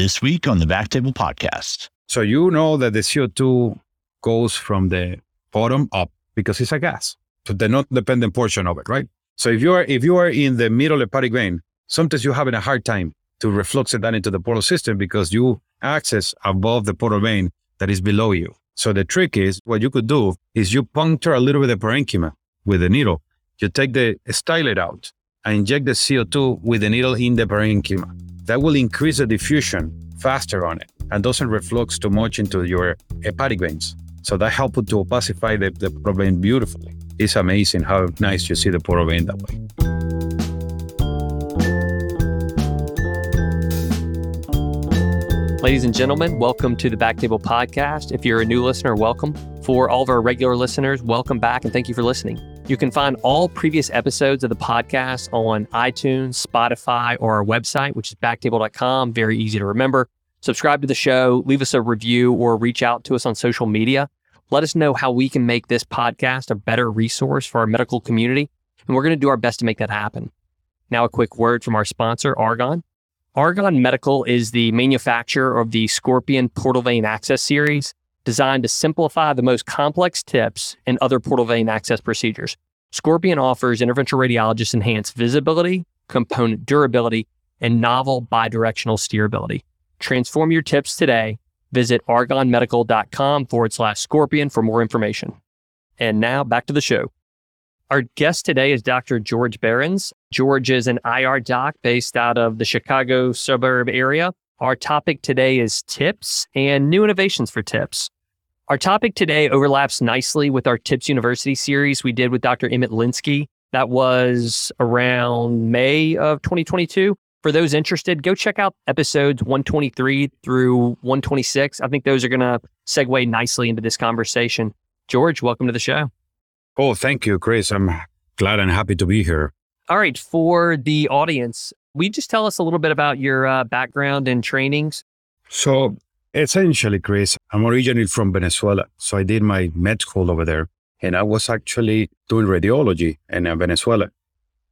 This week on the Backtable Podcast. So you know that the CO2 goes from the bottom up because it's a gas to the not dependent portion of it, right? So if you are if you are in the middle of hepatic vein, sometimes you're having a hard time to reflux it down into the portal system because you access above the portal vein that is below you. So the trick is what you could do is you puncture a little bit of parenchyma with the needle. You take the stylet out and inject the CO2 with the needle in the parenchyma. That will increase the diffusion faster on it and doesn't reflux too much into your hepatic veins. So that helps to opacify the, the portal vein beautifully. It's amazing how nice you see the portal vein that way. Ladies and gentlemen, welcome to the Backtable Podcast. If you're a new listener, welcome. For all of our regular listeners, welcome back and thank you for listening. You can find all previous episodes of the podcast on iTunes, Spotify, or our website, which is backtable.com. Very easy to remember. Subscribe to the show, leave us a review, or reach out to us on social media. Let us know how we can make this podcast a better resource for our medical community, and we're going to do our best to make that happen. Now, a quick word from our sponsor, Argon. Argon Medical is the manufacturer of the Scorpion Portal Vein Access Series, designed to simplify the most complex tips and other portal vein access procedures. Scorpion offers interventional radiologists enhanced visibility, component durability, and novel bidirectional steerability. Transform your tips today. Visit argonmedical.com forward slash scorpion for more information. And now back to the show. Our guest today is Dr. George Behrens. George is an IR doc based out of the Chicago suburb area. Our topic today is tips and new innovations for tips. Our topic today overlaps nicely with our Tips University series we did with Dr. Emmett Linsky. That was around May of 2022. For those interested, go check out episodes 123 through 126. I think those are going to segue nicely into this conversation. George, welcome to the show. Oh, thank you, Chris. I'm glad and happy to be here. All right. For the audience, will you just tell us a little bit about your uh, background and trainings? So, essentially, Chris, I'm originally from Venezuela. So, I did my med school over there, and I was actually doing radiology in uh, Venezuela.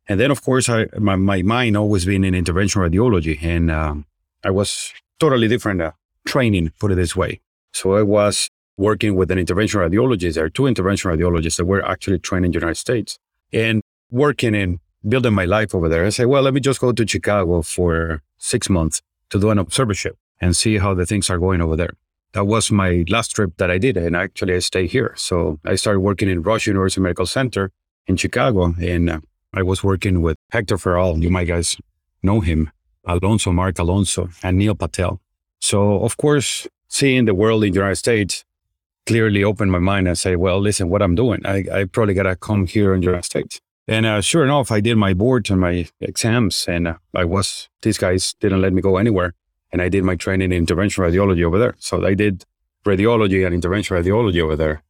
And then, of course, I, my, my mind always been in interventional radiology, and um, I was totally different uh, training, put it this way. So, I was working with an interventional radiologist. There are two interventional radiologists that were actually trained in the United States and working in building my life over there. I said, well, let me just go to Chicago for six months to do an observership and see how the things are going over there. That was my last trip that I did. And actually, I stay here. So I started working in Rush University Medical Center in Chicago. And uh, I was working with Hector Ferral. You might guys know him, Alonso, Mark Alonso, and Neil Patel. So, of course, seeing the world in the United States clearly opened my mind and say, well, listen, what I'm doing, I, I probably got to come here in the United States. And uh, sure enough, I did my boards and my exams, and uh, I was, these guys didn't let me go anywhere. And I did my training in interventional radiology over there. So I did radiology and interventional radiology over there.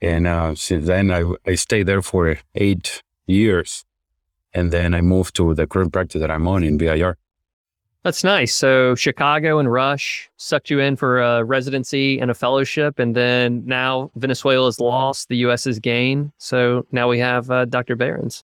And uh, since then, I, I stayed there for eight years. And then I moved to the current practice that I'm on in VIR. That's nice. So Chicago and Rush sucked you in for a residency and a fellowship, and then now Venezuela's lost, the U.S. has gained. So now we have uh, Dr. Behrens.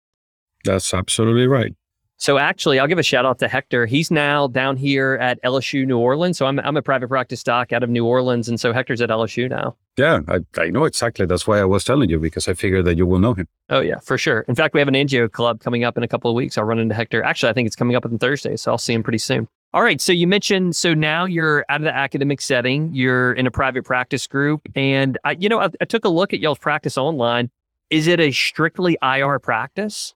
That's absolutely right. So actually, I'll give a shout out to Hector. He's now down here at LSU New Orleans. So I'm I'm a private practice doc out of New Orleans, and so Hector's at LSU now. Yeah, I, I know exactly. That's why I was telling you because I figured that you will know him. Oh yeah, for sure. In fact, we have an angio club coming up in a couple of weeks. I'll run into Hector. Actually, I think it's coming up on Thursday, so I'll see him pretty soon. All right. So you mentioned so now you're out of the academic setting. You're in a private practice group, and I, you know I, I took a look at y'all's practice online. Is it a strictly IR practice?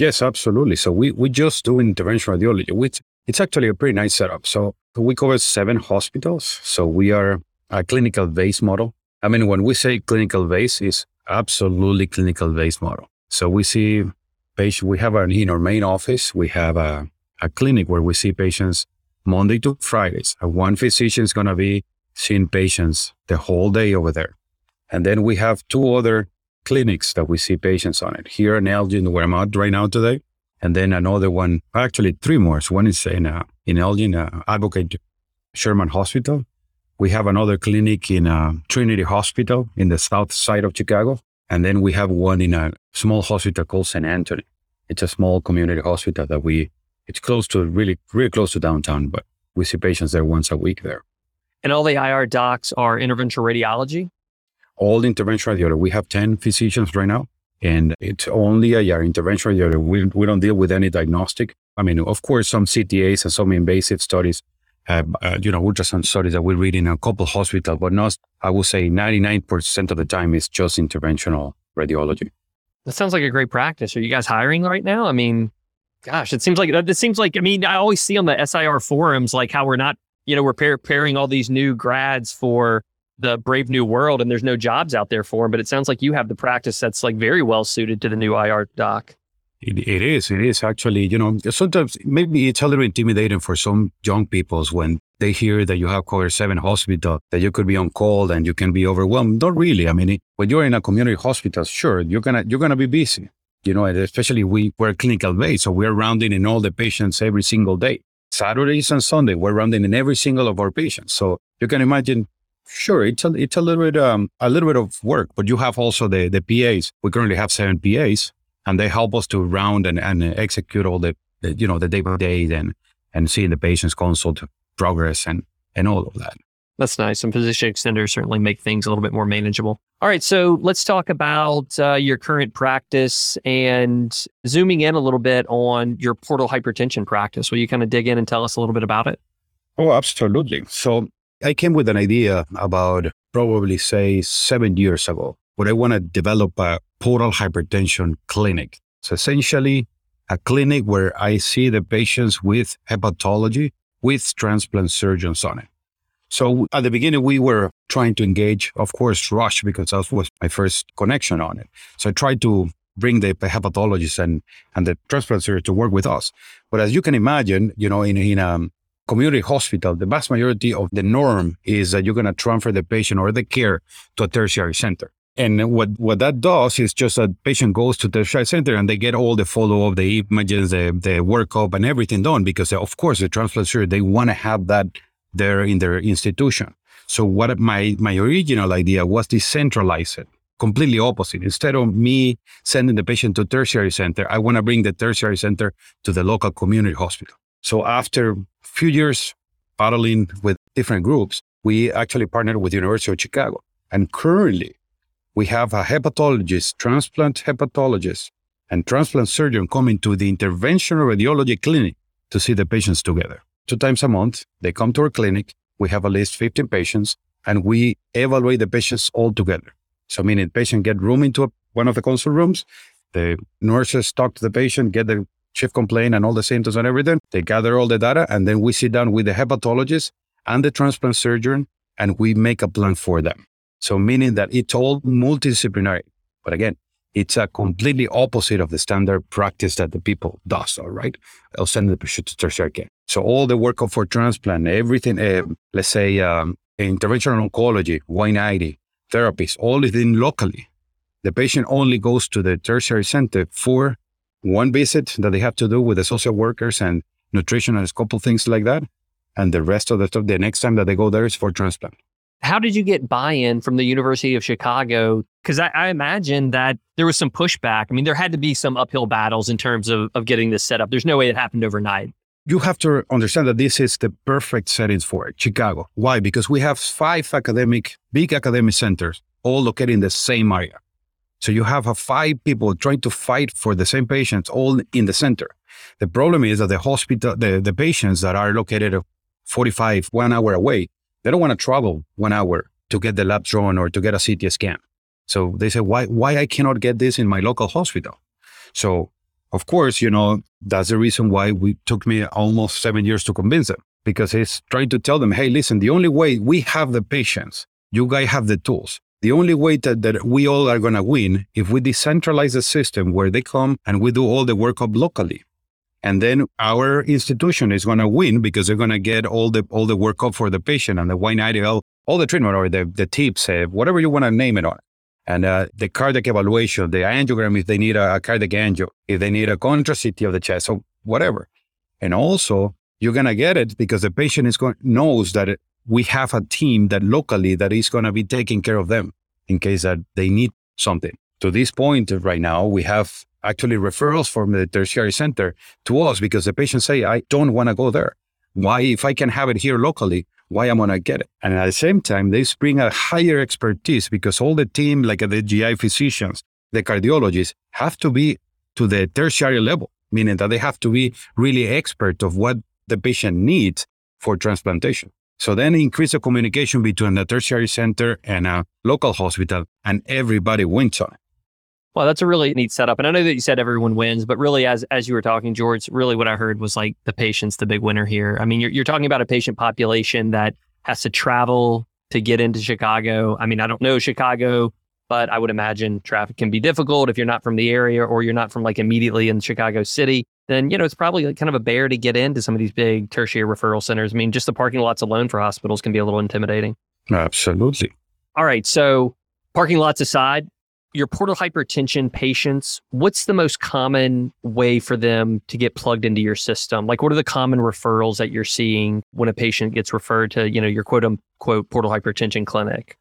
Yes, absolutely. So we, we just do interventional radiology, which it's actually a pretty nice setup. So we cover seven hospitals. So we are a clinical base model. I mean, when we say clinical base, is absolutely clinical base model. So we see patients, we have our, in our main office, we have a, a clinic where we see patients Monday to Fridays. One physician is going to be seeing patients the whole day over there. And then we have two other clinics that we see patients on it. Here in Elgin, where I'm at right now today, and then another one, actually three more. So one is in uh, in Elgin, uh, Advocate Sherman Hospital. We have another clinic in uh, Trinity Hospital in the south side of Chicago, and then we have one in a small hospital called St. Anthony. It's a small community hospital that we. It's close to really, really close to downtown, but we see patients there once a week there. And all the IR docs are interventional radiology? All interventional radiology. We have 10 physicians right now, and it's only IR interventional radiology. We, we don't deal with any diagnostic. I mean, of course, some CTAs and some invasive studies, uh, uh, you know, ultrasound studies that we read in a couple hospitals, but not, I would say 99% of the time is just interventional radiology. That sounds like a great practice. Are you guys hiring right now? I mean, gosh, it seems like it seems like I mean, I always see on the SIR forums like how we're not, you know, we're preparing all these new grads for the brave new world and there's no jobs out there for him. but it sounds like you have the practice that's like very well suited to the new IR doc. It, it is. It is actually, you know, sometimes maybe it's a little intimidating for some young peoples when they hear that you have cover seven hospital, that you could be on call and you can be overwhelmed. Not really. I mean, when you're in a community hospital, sure, you're gonna you're gonna be busy. You know, and especially we we're clinical based, so we're rounding in all the patients every single day. Saturdays and Sunday, we're rounding in every single of our patients. So you can imagine Sure, it's a, it's a little bit um, a little bit of work, but you have also the the PAs. We currently have seven PAs, and they help us to round and, and execute all the, the you know the day by day and and seeing the patient's consult progress and and all of that. That's nice. And physician extenders certainly make things a little bit more manageable. All right, so let's talk about uh, your current practice and zooming in a little bit on your portal hypertension practice. Will you kind of dig in and tell us a little bit about it? Oh, absolutely. So I came with an idea about probably say seven years ago, where I want to develop a portal hypertension clinic. So essentially a clinic where I see the patients with hepatology with transplant surgeons on it. So at the beginning, we were trying to engage, of course, Rush, because that was my first connection on it. So I tried to bring the hepatologists and, and the transplant surgeons to work with us. But as you can imagine, you know, in, in a um, community hospital, the vast majority of the norm is that you're going to transfer the patient or the care to a tertiary center. And what, what that does is just a patient goes to the tertiary center and they get all the follow up, the images, the, the workup, and everything done because, of course, the transplant surgeon, they want to have that there in their institution. So, what my, my original idea was decentralize it completely opposite. Instead of me sending the patient to tertiary center, I want to bring the tertiary center to the local community hospital. So after a few years battling with different groups, we actually partnered with the University of Chicago. And currently we have a hepatologist, transplant hepatologist, and transplant surgeon coming to the interventional radiology clinic to see the patients together. Two times a month, they come to our clinic. We have at least 15 patients and we evaluate the patients all together. So meaning patient get room into a, one of the consult rooms. The nurses talk to the patient, get the chief complaint and all the symptoms and everything. They gather all the data and then we sit down with the hepatologist and the transplant surgeon and we make a plan for them. So meaning that it's all multidisciplinary. But again, it's a completely opposite of the standard practice that the people does. All right. I'll send the patient to tertiary. So all the work for transplant, everything, uh, let's say, um, interventional oncology, Y90, therapies, all is in locally. The patient only goes to the tertiary center for one visit that they have to do with the social workers and nutrition and a couple things like that. And the rest of the stuff, the next time that they go there is for transplant. How did you get buy-in from the University of Chicago? Because I, I, imagine that there was some pushback. I mean, there had to be some uphill battles in terms of, of getting this set up. There's no way it happened overnight. You have to understand that this is the perfect settings for it, Chicago. Why? Because we have five academic, big academic centers, all located in the same area. So you have five people trying to fight for the same patients all in the center. The problem is that the hospital, the, the patients that are located 45, one hour away, they don't want to travel one hour to get the lab drawn or to get a CT scan. So they say, why, why I cannot get this in my local hospital? So of course, you know, that's the reason why we took me almost seven years to convince them because it's trying to tell them, hey, listen, the only way we have the patients, you guys have the tools. The only way that, that we all are going to win if we decentralize the system where they come and we do all the work up locally. And then our institution is going to win because they're going to get all the all the workup for the patient and the Y90L, all the treatment or the, the tips, uh, whatever you want to name it on. And uh, the cardiac evaluation, the angiogram, if they need a, a cardiac angio, if they need a contrast of the chest, so whatever. And also, you're going to get it because the patient is going knows that it, we have a team that locally that is going to be taking care of them in case that they need something. To this point right now, we have actually referrals from the tertiary center to us because the patients say, I don't want to go there. Why, if I can have it here locally, why am I'm gonna get it? And at the same time, they bring a higher expertise because all the team, like the GI physicians, the cardiologists, have to be to the tertiary level, meaning that they have to be really expert of what the patient needs for transplantation. So then increase the communication between the tertiary center and a local hospital, and everybody wins on it. Well, that's a really neat setup. And I know that you said everyone wins, but really, as as you were talking, George, really what I heard was like the patient's the big winner here. I mean, you're, you're talking about a patient population that has to travel to get into Chicago. I mean, I don't know Chicago, but I would imagine traffic can be difficult if you're not from the area or you're not from like immediately in Chicago City. Then you know it's probably like kind of a bear to get into some of these big tertiary referral centers. I mean, just the parking lots alone for hospitals can be a little intimidating. Absolutely. All right, so parking lots aside, your portal hypertension patients, what's the most common way for them to get plugged into your system? Like, what are the common referrals that you're seeing when a patient gets referred to, you know, your quote unquote portal hypertension clinic?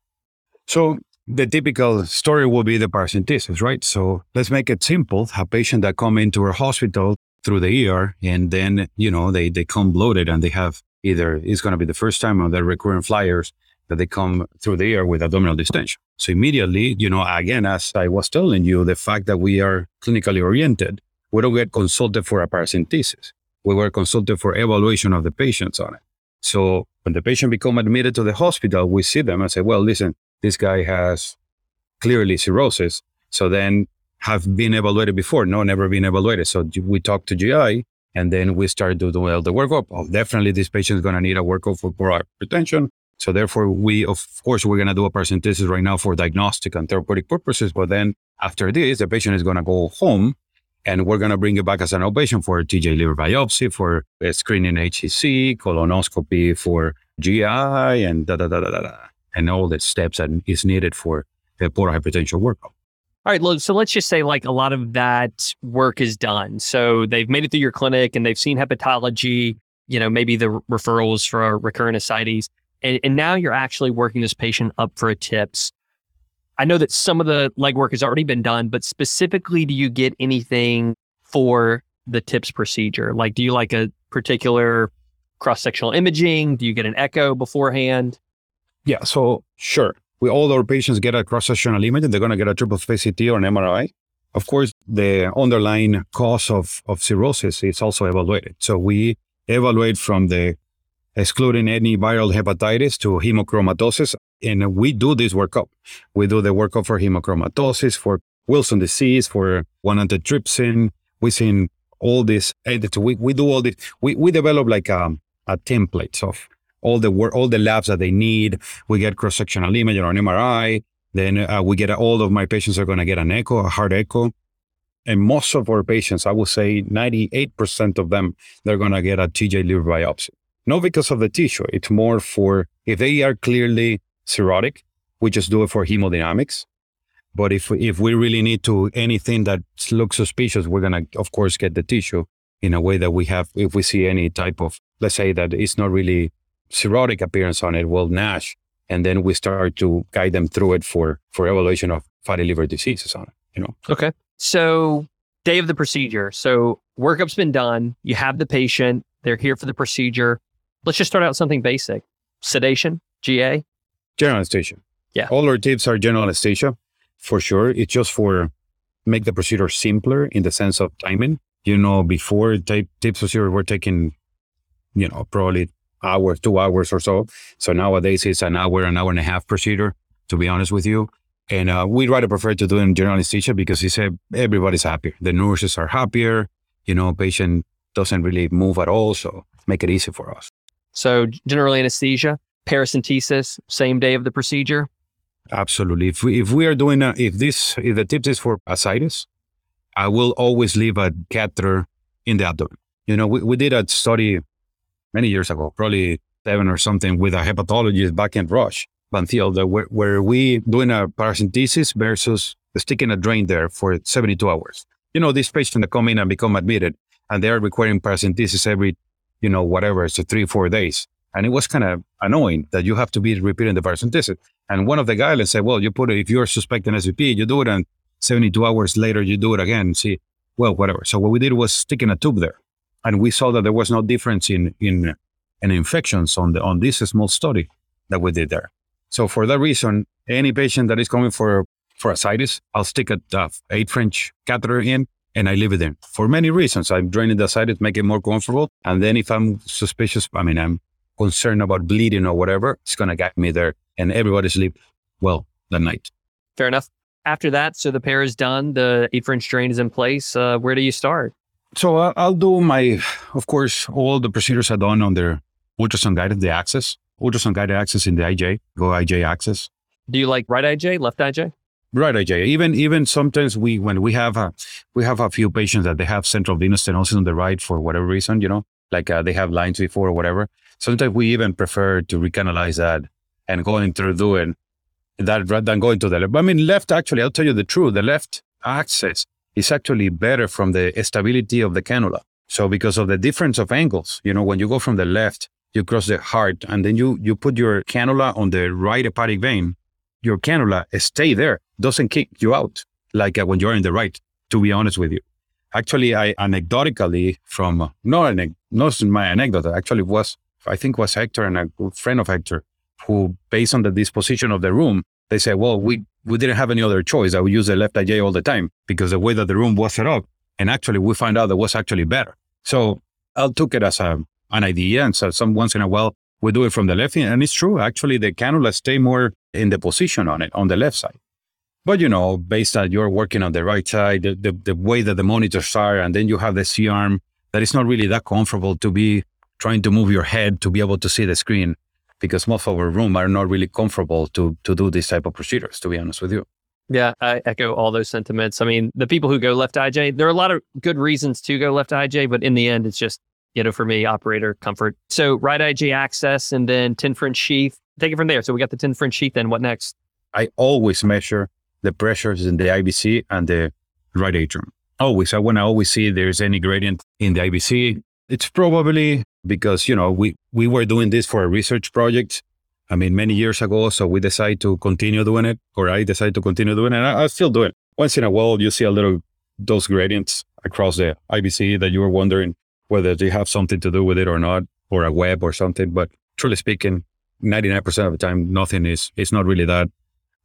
So the typical story will be the paracentesis, right? So let's make it simple. A patient that come into our hospital through the ER and then, you know, they, they come bloated and they have either it's going to be the first time on their recurrent flyers that they come through the ER with abdominal distension. So immediately, you know, again, as I was telling you, the fact that we are clinically oriented, we don't get consulted for a paracentesis. We were consulted for evaluation of the patients on it. So when the patient become admitted to the hospital, we see them and say, well, listen, this guy has clearly cirrhosis. So then have been evaluated before, no, never been evaluated. So we talk to GI and then we start to do well, the workup. Oh, definitely this patient is going to need a workup for portal hypertension. So therefore, we, of course, we're going to do a paracentesis right now for diagnostic and therapeutic purposes. But then after this, the patient is going to go home and we're going to bring it back as an outpatient for TJ liver biopsy, for eh, screening HCC, colonoscopy for GI, and da da da da da, and all the steps that is needed for the portal hypertension workup. All right, look, so let's just say like a lot of that work is done. So they've made it through your clinic and they've seen hepatology, you know, maybe the referrals for uh, recurrent ascites and, and now you're actually working this patient up for a TIPS. I know that some of the legwork has already been done, but specifically, do you get anything for the TIPS procedure? Like, do you like a particular cross sectional imaging? Do you get an echo beforehand? Yeah, so sure. We all our patients get a cross sectional image and they're going to get a triple phase CT or an MRI. Of course, the underlying cause of, of cirrhosis is also evaluated. So we evaluate from the excluding any viral hepatitis to hemochromatosis. And we do this workup. We do the workup for hemochromatosis, for Wilson disease, for one antitrypsin. We seen all this. We, we do all this. We, we develop like um, a, a template of all the work, all the labs that they need. We get cross-sectional image or an MRI. Then uh, we get all of my patients are going to get an echo, a heart echo. And most of our patients, I would say 98% of them, they're going to get a TJ liver biopsy not because of the tissue. It's more for if they are clearly cirrhotic, we just do it for hemodynamics. But if if we really need to anything that looks suspicious, we're gonna of course get the tissue in a way that we have. If we see any type of, let's say that it's not really cirrhotic appearance on it, well NASH, and then we start to guide them through it for for evaluation of fatty liver diseases on it. You know. Okay. So day of the procedure. So workup's been done. You have the patient. They're here for the procedure. Let's just start out something basic sedation, GA. General anesthesia. Yeah. All our tips are general anesthesia for sure. It's just for make the procedure simpler in the sense of timing. You know, before tape, tips procedure, we're taking, you know, probably hours, two hours or so. So nowadays it's an hour, an hour and a half procedure, to be honest with you. And uh, we'd rather prefer to do in general anesthesia because he said everybody's happier. The nurses are happier. You know, patient doesn't really move at all. So make it easy for us. So general anesthesia, paracentesis, same day of the procedure. Absolutely. If we, if we are doing a, if this if the tip is for ascites, I will always leave a catheter in the abdomen. You know, we, we did a study many years ago, probably seven or something, with a hepatologist back in Rush, Banfield, where, where we doing a paracentesis versus sticking a drain there for 72 hours. You know, these patients that come in and become admitted, and they are requiring paracentesis every you know, whatever, so three, four days. And it was kind of annoying that you have to be repeating the paracentesis. And one of the guidelines said, well, you put it, if you're suspecting SBP, you do it and 72 hours later, you do it again. See, well, whatever. So what we did was sticking a tube there. And we saw that there was no difference in, in and infections on the on this small study that we did there. So for that reason, any patient that is coming for for ascites, I'll stick a uh, eight French catheter in and I leave it in for many reasons. I'm draining the ascites, make it more comfortable. And then if I'm suspicious, I mean, I'm concerned about bleeding or whatever, it's to get me there and everybody sleep well that night. Fair enough. After that, so the pair is done, the eight French drain is in place. Uh, where do you start? So I'll do my, of course, all the procedures are done on the ultrasound guided, the access, ultrasound guided access in the IJ, go IJ access. Do you like right IJ, left IJ? Right, IJ. Even even sometimes we when we have a we have a few patients that they have central venous stenosis on the right for whatever reason, you know, like uh, they have lines before or whatever. Sometimes we even prefer to recanalize that and going through doing that rather than going to the left. But I mean, left actually, I'll tell you the truth. The left access is actually better from the stability of the cannula. So because of the difference of angles, you know, when you go from the left, you cross the heart and then you you put your cannula on the right hepatic vein your cannula stay there, doesn't kick you out like uh, when you're in the right, to be honest with you. Actually, I anecdotically from, uh, no, anec- not my anecdote, actually was, I think was Hector and a friend of Hector who, based on the disposition of the room, they say, well, we, we didn't have any other choice. I would use the left IJ all the time because the way that the room was set up. And actually, we found out that was actually better. So I took it as a, an idea. And so some once in a while, we do it from the left. And it's true. Actually, the cannula stay more in the position on it on the left side. But you know, based on you're working on the right side, the, the, the way that the monitors are, and then you have the C arm that is not really that comfortable to be trying to move your head to be able to see the screen because most of our room are not really comfortable to to do this type of procedures, to be honest with you. Yeah, I echo all those sentiments. I mean, the people who go left IJ, there are a lot of good reasons to go left IJ, but in the end, it's just, you know, for me, operator comfort. So right IJ access and then 10 French sheath take it from there. So we got the 10 French sheath. Then what next? I always measure the pressures in the IVC and the right atrium. Always. I want to always see if there's any gradient in the IVC. It's probably because, you know, we, we were doing this for a research project. I mean, many years ago. So we decided to continue doing it, or I decided to continue doing it. And I, I still do it. Once in a while, you see a little, those gradients across the IVC that you were wondering whether they have something to do with it or not, or a web or something. But truly speaking, 99% of the time, nothing is, is not really that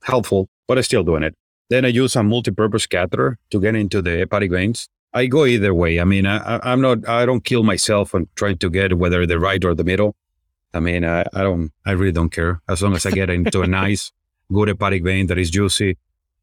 helpful, but I'm still doing it. Then I use a multi-purpose catheter to get into the hepatic veins. I go either way. I mean, I, I'm not, I don't kill myself on trying to get whether the right or the middle. I mean, I, I don't, I really don't care as long as I get into a nice, good hepatic vein that is juicy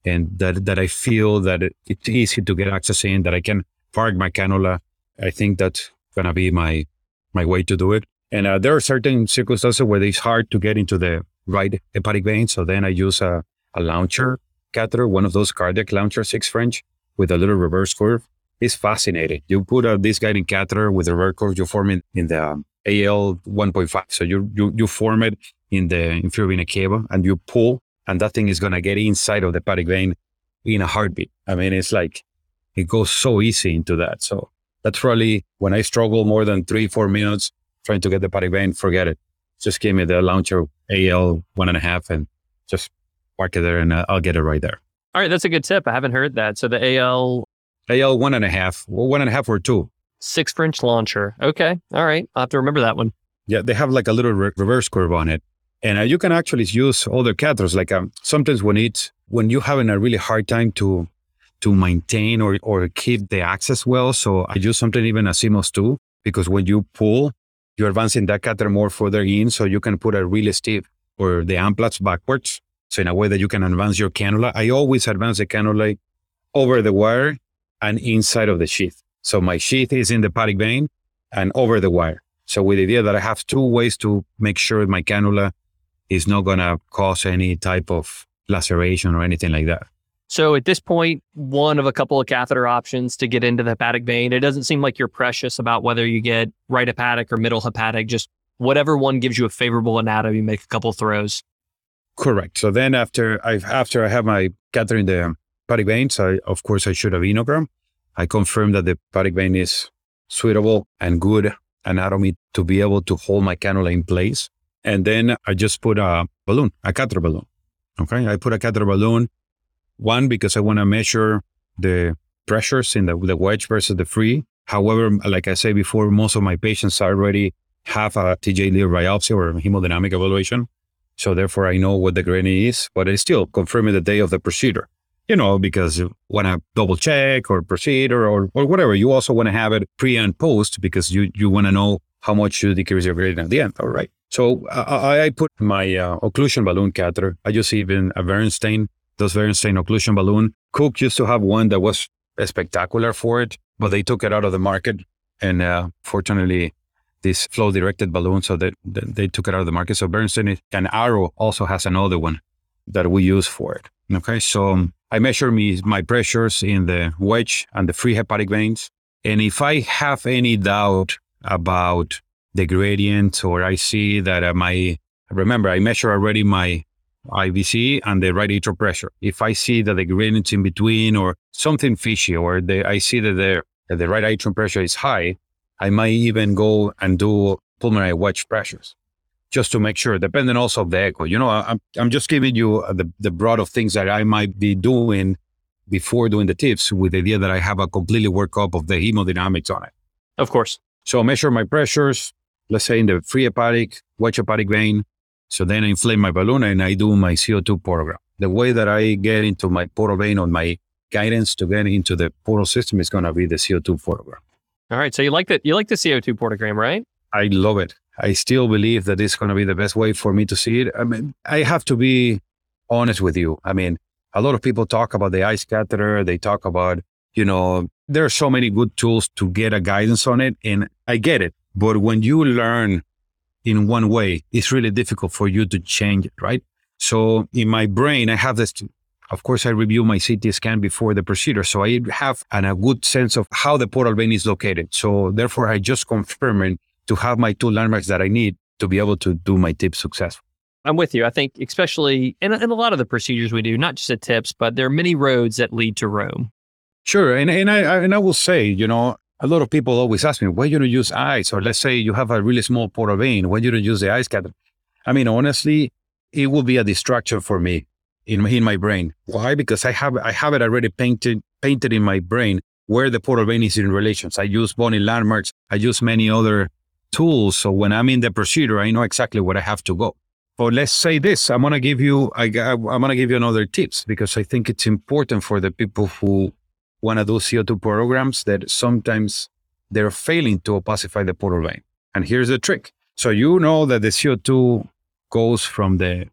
and that, that I feel that it, it's easy to get access in, that I can park my cannula. I think that's going to be my, my way to do it. And uh, there are certain circumstances where it's hard to get into the right hepatic vein. So then I use a, a launcher catheter, one of those cardiac launcher, six French, with a little reverse curve. It's fascinating. You put a, this guiding catheter with a record you form it in the um, AL 1.5. So you, you, you form it in the inferior vena cava and you pull, and that thing is going to get inside of the hepatic vein in a heartbeat. I mean, it's like it goes so easy into that. So that's really when I struggle more than three, four minutes trying to get the hepatic vein, forget it. Just give me the launcher AL one and a half and just park it there and uh, I'll get it right there. All right. That's a good tip. I haven't heard that. So the AL. AL one and a half, well, one and a half or two. Six French launcher. Okay. All right. I'll have to remember that one. Yeah. They have like a little re- reverse curve on it. And uh, you can actually use other catheters. Like um, sometimes when it's, when you're having a really hard time to, to maintain or, or keep the access well. So I use something even a CMOS 2 because when you pull, you're advancing that catheter more further in so you can put a really stiff or the Amplatz backwards. So in a way that you can advance your cannula. I always advance the cannula over the wire and inside of the sheath. So my sheath is in the hepatic vein and over the wire. So with the idea that I have two ways to make sure my cannula is not going to cause any type of laceration or anything like that. So at this point, one of a couple of catheter options to get into the hepatic vein. It doesn't seem like you're precious about whether you get right hepatic or middle hepatic. Just whatever one gives you a favorable anatomy, make a couple throws. Correct. So then after I after I have my catheter in the hepatic veins, I of course I shoot a venogram. I confirm that the hepatic vein is suitable and good anatomy to be able to hold my cannula in place. And then I just put a balloon, a catheter balloon. Okay. I put a catheter balloon one, because I want to measure the pressures in the, the wedge versus the free. However, like I said before, most of my patients already have a TJ liver biopsy or hemodynamic evaluation. So therefore, I know what the gradient is, but I still confirming the day of the procedure. You know, because you want to double check or proceed or, or whatever. You also want to have it pre and post because you, you want to know how much you decrease your gradient at the end. All right. So I, I put my uh, occlusion balloon catheter. I use even a Berenstein, those Berenstein occlusion balloon. Cook used to have one that was spectacular for it, but they took it out of the market. And uh, fortunately, this flow directed balloon, so that they, they, took it out of the market. So Berenstein and Arrow also has another one that we use for it. Okay, so um, I measure me my pressures in the wedge and the free hepatic veins, and if I have any doubt about the gradient, or I see that uh, my remember I measure already my IVC and the right atrial pressure. If I see that the gradient's in between or something fishy, or the, I see that the, that the right atrial pressure is high, I might even go and do pulmonary wedge pressures just to make sure, depending also of the echo. You know, I'm, I'm just giving you uh, the, the broad of things that I might be doing before doing the tips with the idea that I have a completely workup of the hemodynamics on it. Of course. So I measure my pressures, let's say in the free hepatic, wedge hepatic vein. So then I inflate my balloon and I do my CO2 portogram. The way that I get into my portal vein on my guidance to get into the portal system is going to be the CO2 portogram. All right. So you like that? You like the CO2 portogram, right? I love it. I still believe that it's going to be the best way for me to see it. I mean, I have to be honest with you. I mean, a lot of people talk about the ICE catheter. They talk about, you know, there are so many good tools to get a guidance on it. And I get it. But when you learn in one way, it's really difficult for you to change it, right? So in my brain, I have this of course, I review my CT scan before the procedure, so I have an, a good sense of how the portal vein is located. So therefore, I just confirm to have my two landmarks that I need to be able to do my tips successful. I'm with you. I think, especially in, in a lot of the procedures we do, not just at tips, but there are many roads that lead to Rome. Sure, and and I and I will say, you know, a lot of people always ask me, why you don't use ICE? Or let's say you have a really small portal vein, why you don't use the ICE catheter? I mean, honestly, it will be a distraction for me in in my brain. Why? Because I have I have it already painted painted in my brain where the portal vein is in relations. I use bony landmarks. I use many other tools. So when I'm in the procedure, I know exactly where I have to go. But let's say this: I'm gonna give you I, I'm gonna give you another tips because I think it's important for the people who want to do CO2 programs that sometimes they're failing to opacify the portal vein. And here's the trick: so you know that the CO2 goes from the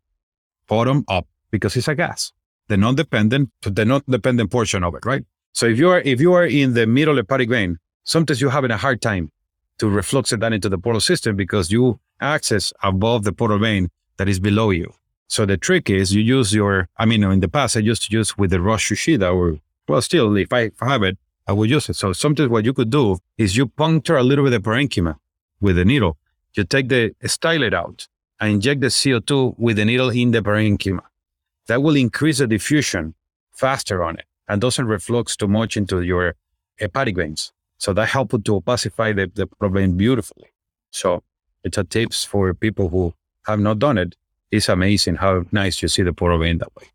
bottom up because it's a gas. The non-dependent, the non-dependent portion of it, right? So if you are if you are in the middle hepatic vein, sometimes you're having a hard time to reflux it down into the portal system because you access above the portal vein that is below you. So the trick is you use your, I mean, in the past, I used to use with the Rosch-Uchida or, well, still, if I have it, I would use it. So sometimes what you could do is you puncture a little bit of parenchyma with the needle. You take the stylet out and inject the CO2 with the needle in the parenchyma that will increase the diffusion faster on it and doesn't reflux too much into your hepatic veins. So that helps to opacify the, the vein beautifully. So it's a tips for people who have not done it. It's amazing how nice you see the vein that way.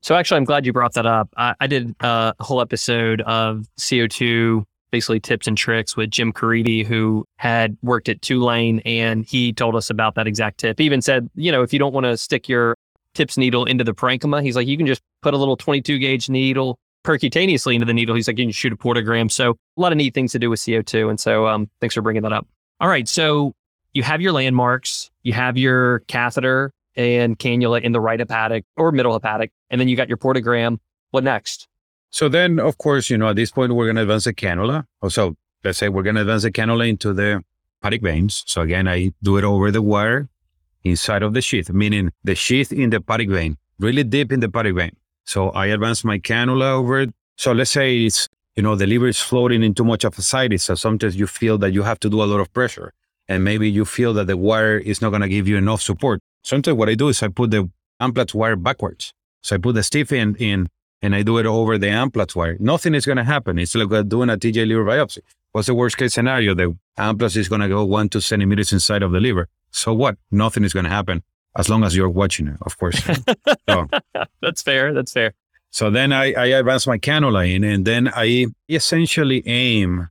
So actually, I'm glad you brought that up. I, I did a whole episode of CO2, basically tips and tricks with Jim Caridi, who had worked at Tulane, and he told us about that exact tip. He even said, you know, if you don't want to stick your tips needle into the parenchyma. He's like, you can just put a little 22 gauge needle percutaneously into the needle. He's like, you can shoot a portogram. So a lot of neat things to do with CO2. And so um, thanks for bringing that up. All right. So you have your landmarks, you have your catheter and cannula in the right hepatic or middle hepatic, and then you got your portogram. What next? So then, of course, you know, at this point, we're going to advance the cannula. Oh, so let's say we're going to advance the cannula into the hepatic veins. So again, I do it over the wire inside of the sheath, meaning the sheath in the hepatic vein, really deep in the hepatic vein. So I advance my cannula over it. So let's say it's, you know, the liver is floating in too much of ascites. So sometimes you feel that you have to do a lot of pressure and maybe you feel that the wire is not going to give you enough support. Sometimes what I do is I put the Amplatz wire backwards. So I put the stiff end in and I do it over the Amplatz wire. Nothing is going to happen. It's like uh, doing a TJ liver biopsy. What's the worst case scenario? The Amplatz is going to go one, two centimeters inside of the liver. So what? Nothing is going to happen as long as you're watching it, of course. so, that's fair. That's fair. So then I, I advance my cannula in and then I essentially aim.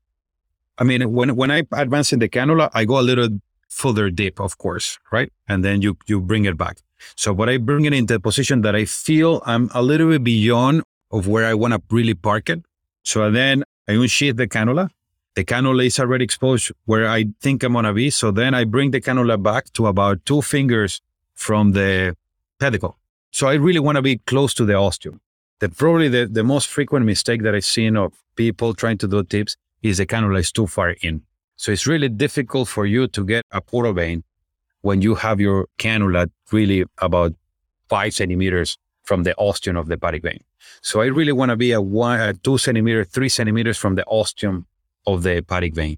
I mean, when, when I advance in the cannula, I go a little further deep, of course, right? And then you you bring it back. So, but I bring it into a position that I feel I'm a little bit beyond of where I want to really park it. So then I unsheath the cannula. The cannula is already exposed where I think I'm gonna be. So then I bring the cannula back to about two fingers from the pedicle. So I really want to be close to the ostium. The probably the, the most frequent mistake that I've seen of people trying to do tips is the cannula is too far in. So it's really difficult for you to get a portal vein when you have your cannula really about five centimeters from the ostium of the hepatic vein. So I really want to be a one, a two centimeter, three centimeters from the ostium of the hepatic vein.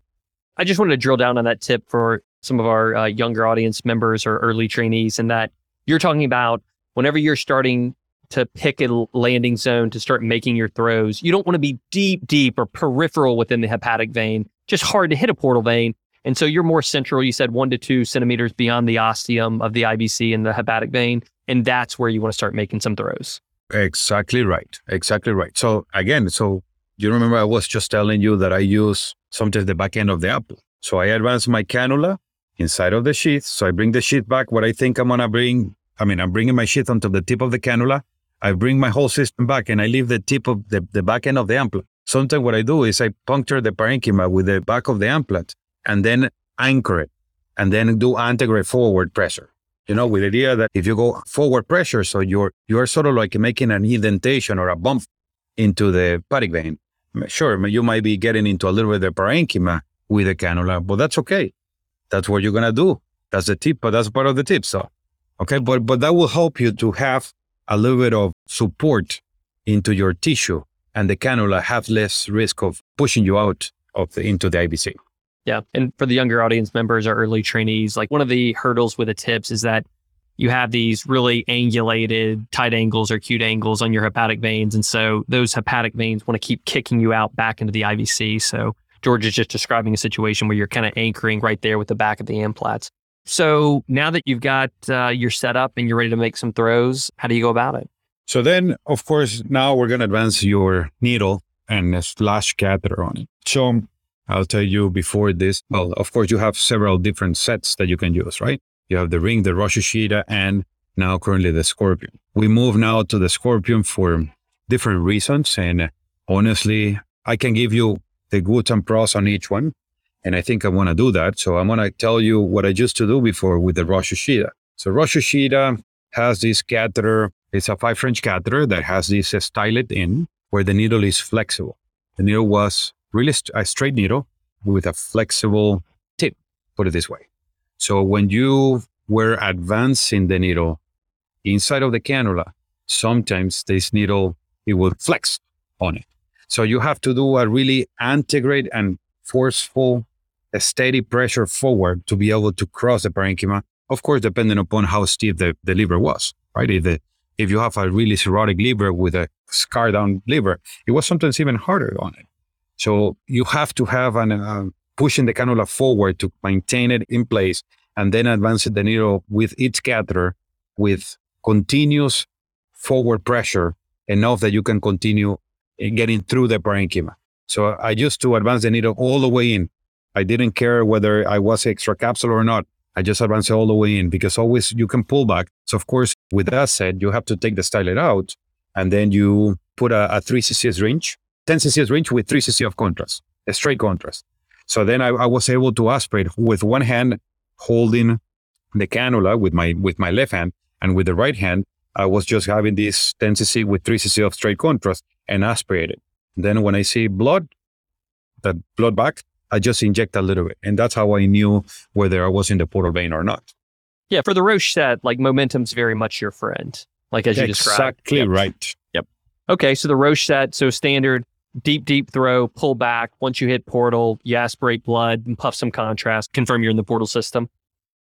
I just wanted to drill down on that tip for some of our uh, younger audience members or early trainees, and that you're talking about whenever you're starting to pick a landing zone to start making your throws, you don't want to be deep, deep or peripheral within the hepatic vein, just hard to hit a portal vein. And so you're more central, you said one to two centimeters beyond the ostium of the IVC and the hepatic vein. And that's where you want to start making some throws. Exactly right. Exactly right. So again, so you remember I was just telling you that I use sometimes the back end of the apple. So I advance my cannula inside of the sheath. So I bring the sheath back. What I think I'm gonna bring, I mean, I'm bringing my sheath onto the tip of the cannula. I bring my whole system back and I leave the tip of the, the back end of the Amplatz. Sometimes what I do is I puncture the parenchyma with the back of the Amplatz and then anchor it and then do antegrade forward pressure you know, with the idea that if you go forward pressure, so you're you're sort of like making an indentation or a bump into the hepatic vein. Sure, you might be getting into a little bit of the parenchyma with the cannula, but that's okay. That's what you're gonna do. That's the tip, but that's part of the tip. So, okay, but but that will help you to have a little bit of support into your tissue, and the cannula have less risk of pushing you out of the, into the IVC. Yeah. And for the younger audience members or early trainees, like one of the hurdles with the tips is that you have these really angulated tight angles or acute angles on your hepatic veins. And so those hepatic veins want to keep kicking you out back into the IVC. So George is just describing a situation where you're kind of anchoring right there with the back of the Amplatz. So now that you've got uh, your setup and you're ready to make some throws, how do you go about it? So then, of course, now we're going to advance your needle and a splash catheter on it. So I'll tell you before this. Well, of course, you have several different sets that you can use, right? You have the ring, the Rosch-Uchida, and now currently the Scorpion. We move now to the Scorpion for different reasons. And honestly, I can give you the goods and pros on each one. And I think I want to do that. So I'm going to tell you what I used to do before with the Rosch-Uchida. So Rosch-Uchida has this catheter. It's a five French catheter that has this uh, stylet in where the needle is flexible. The needle was really st- a straight needle with a flexible tip, put it this way. So when you were advancing the needle inside of the cannula, sometimes this needle, it will flex on it. So you have to do a really antegrade and forceful, steady pressure forward to be able to cross the parenchyma. Of course, depending upon how stiff the, the liver was, right? If, the, if you have a really cirrhotic liver with a scar down liver, it was sometimes even harder on it. So you have to have an uh, pushing the cannula forward to maintain it in place and then advance the needle with each catheter with continuous forward pressure enough that you can continue getting through the parenchyma. So I used to advance the needle all the way in. I didn't care whether I was extra capsule or not. I just advanced all the way in because always you can pull back. So of course, with that said, you have to take the stylet out and then you put a, a 3 cc syringe 10 cc range with 3 cc of contrast, a straight contrast. So then I, I, was able to aspirate with one hand holding the cannula with my with my left hand, and with the right hand, I was just having this 10 cc with 3 cc of straight contrast and aspirate it. Then when I see blood, that blood back, I just inject a little bit. And that's how I knew whether I was in the portal vein or not. Yeah, for the Rosch set, like momentum's very much your friend, like as you described. Exactly yep. right. Yep. Okay, so the Rosch set, so standard deep, deep throw, pull back. Once you hit portal, you aspirate blood and puff some contrast, confirm you're in the portal system.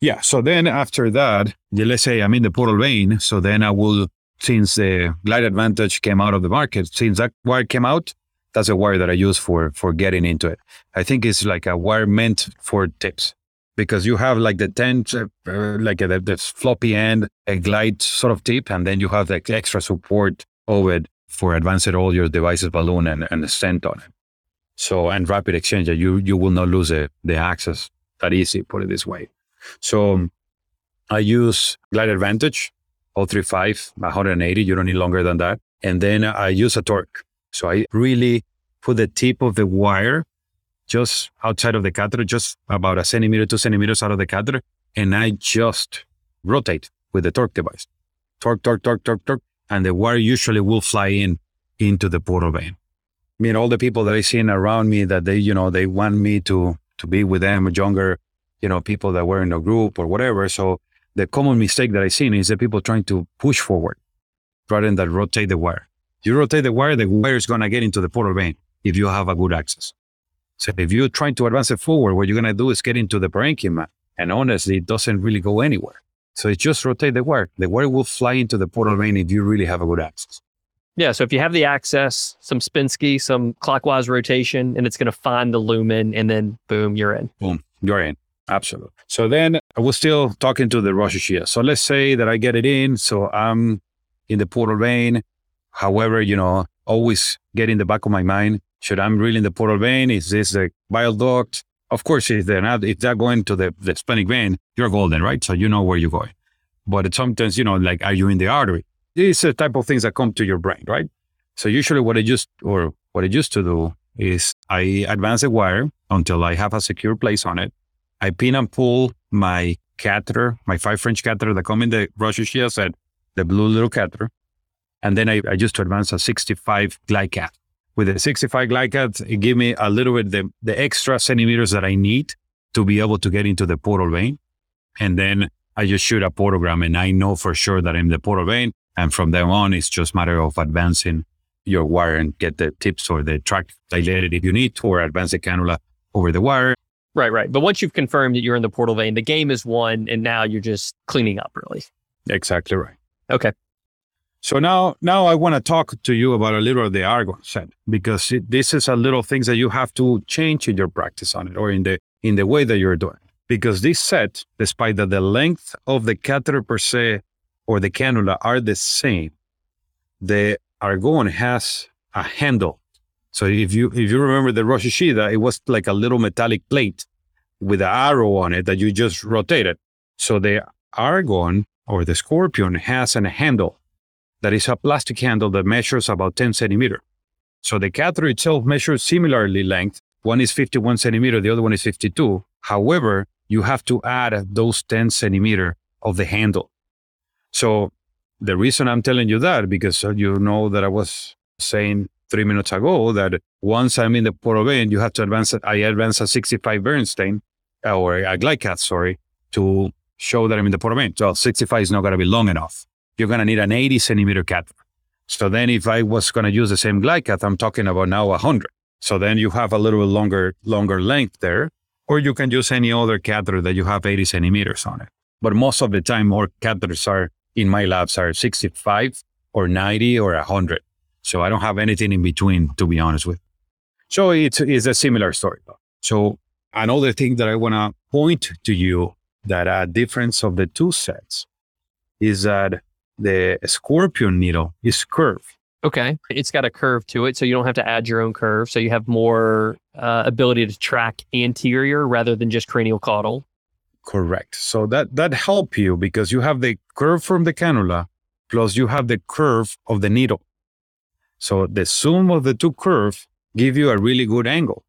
Yeah. So then after that, let's say I'm in the portal vein. So then I will, since the Glide Advantage came out of the market, since that wire came out, that's a wire that I use for for getting into it. I think it's like a wire meant for tips because you have like the tent, uh, like the, the floppy end, a glide sort of tip, and then you have the extra support of it for advanced all your devices balloon and, and send on it. So, and rapid exchange, you, you will not lose the, the access that easy, put it this way. So I use Glide Advantage, 035, 180. You don't need longer than that. And then I use a torque. So I really put the tip of the wire just outside of the catheter, just about a centimeter, two centimeters out of the catheter. And I just rotate with the torque device. Torque, torque, torque, torque, torque. And the wire usually will fly in into the portal vein. I mean, all the people that I seen around me that they, you know, they want me to to be with them, younger, you know, people that were in a group or whatever. So the common mistake that I've seen is that people trying to push forward rather than that rotate the wire. You rotate the wire, the wire is gonna get into the portal vein if you have a good access. So if you're trying to advance it forward, what you're gonna do is get into the parenchyma, and honestly, it doesn't really go anywhere. So it just rotate the wire. The wire will fly into the portal vein if you really have a good access. Yeah. So if you have the access, some Spinski, some clockwise rotation, and it's going to find the lumen, and then boom, you're in. Boom, you're in. Absolutely. So then I was still talking to the Rosch-Uchida. So let's say that I get it in. So I'm in the portal vein. However, you know, always get in the back of my mind, should I'm really in the portal vein? Is this a bile duct? Of course, if they're not, if they're going to the, the splenic vein, you're golden, right? So you know where you're going. But sometimes, you know, like, are you in the artery? These are type of things that come to your brain, right? So usually what I just, or what I used to do is I advance the wire until I have a secure place on it. I pin and pull my catheter, my five French catheter that come in the Rosch-Uchida set, the blue little catheter. And then I, I used to advance a 65 GlideCath. With the 65 GlideCath, it give me a little bit the, the extra centimeters that I need to be able to get into the portal vein. And then I just shoot a portogram and I know for sure that I'm the portal vein. And from then on, it's just matter of advancing your wire and get the tips or the track dilated if you need to, or advance the cannula over the wire. Right, right. But once you've confirmed that you're in the portal vein, the game is won, and now you're just cleaning up, really. Exactly right. Okay. So now, now I want to talk to you about a little of the argon set because it, this is a little things that you have to change in your practice on it or in the in the way that you're doing. Because this set, despite that the length of the catheter per se or the cannula are the same, the argon has a handle. So if you if you remember the Rosch it was like a little metallic plate with an arrow on it that you just rotated. So the argon or the scorpion has a handle that is a plastic handle that measures about 10 centimeter. So the catheter itself measures similarly length. One is 51 centimeter, the other one is 52. However, you have to add those 10 centimeter of the handle. So the reason I'm telling you that, because uh, you know that I was saying three minutes ago that once I'm in the portal vein, you have to advance. I advance a 65 Berenstein uh, or a GlideCath, sorry, to show that I'm in the portal vein. So 65 is not going to be long enough. You're going to need an 80 centimeter catheter. So then if I was going to use the same GlideCath, I'm talking about now 100. So then you have a little longer, longer length there, or you can use any other catheter that you have 80 centimeters on it. But most of the time, more catheters are in my labs are 65 or 90 or 100. So I don't have anything in between, to be honest with. So it's, it's a similar story. So another thing that I want to point to you that a difference of the two sets is that the scorpion needle is curved. Okay. It's got a curve to it, so you don't have to add your own curve. So you have more uh, ability to track anterior rather than just cranial caudal. Correct. So that that help you because you have the curve from the cannula plus you have the curve of the needle. So the sum of the two curves give you a really good angle.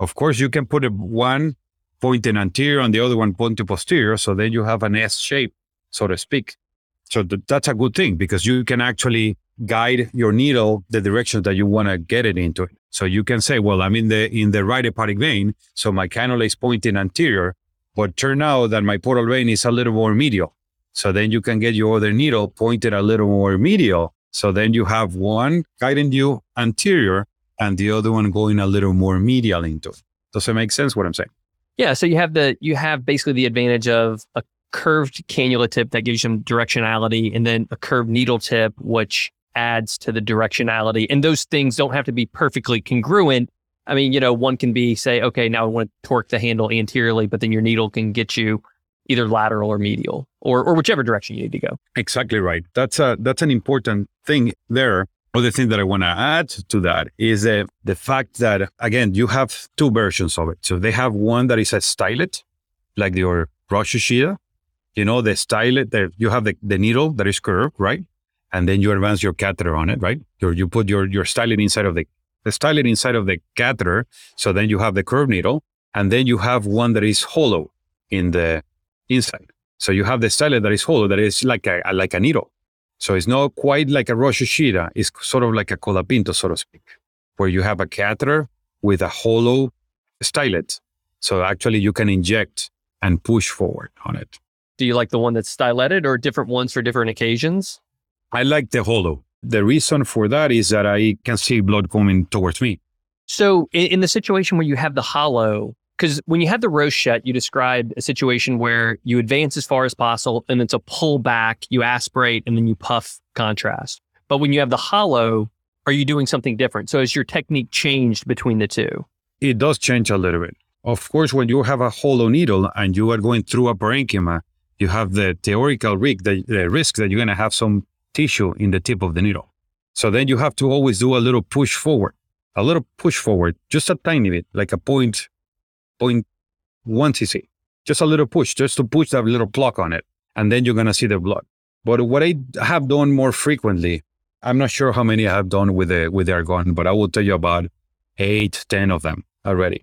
Of course, you can put a one pointing anterior and the other one pointing posterior, so then you have an S shape, so to speak. So th- that's a good thing because you can actually guide your needle the direction that you want to get it into. So you can say, well, I'm in the in the right hepatic vein, so my cannula is pointing anterior, but turn out that my portal vein is a little more medial. So then you can get your other needle pointed a little more medial. So then you have one guiding you anterior and the other one going a little more medial into it. Does it make sense what I'm saying? Yeah. So you have the you have basically the advantage of a curved cannula tip that gives you some directionality, and then a curved needle tip, which adds to the directionality. And those things don't have to be perfectly congruent. I mean, you know, one can be say, okay, now I want to torque the handle anteriorly, but then your needle can get you either lateral or medial or or whichever direction you need to go. Exactly right. That's a that's an important thing there. Other thing that I want to add to that is uh, the fact that again you have two versions of it. So they have one that is a stylet, like your Rosch-Uchida, you know, the stylet that you have the, the needle that is curved, right? And then you advance your catheter on it, right? Your, you put your, your stylet inside of the, the stylet inside of the catheter. So then you have the curved needle. And then you have one that is hollow in the inside. So you have the stylet that is hollow, that is like a, like a needle. So it's not quite like a Rosch-Uchida. It's sort of like a colapinto, so to speak, where you have a catheter with a hollow stylet. So actually you can inject and push forward on it. Do you like the one that's styleted or different ones for different occasions? I like the hollow. The reason for that is that I can see blood coming towards me. So in, in the situation where you have the hollow, because when you have the rochet, you described a situation where you advance as far as possible and it's a pull back, you aspirate, and then you puff contrast. But when you have the hollow, are you doing something different? So has your technique changed between the two? It does change a little bit. Of course, when you have a hollow needle and you are going through a parenchyma, you have the theoretical risk, the, the risk that you're going to have some tissue in the tip of the needle. So then you have to always do a little push forward, a little push forward, just a tiny bit, like a point, point one cc, just a little push, just to push that little block on it. And then you're going to see the blood. But what I have done more frequently, I'm not sure how many I have done with the, with the argon, but I will tell you about eight, ten of them already.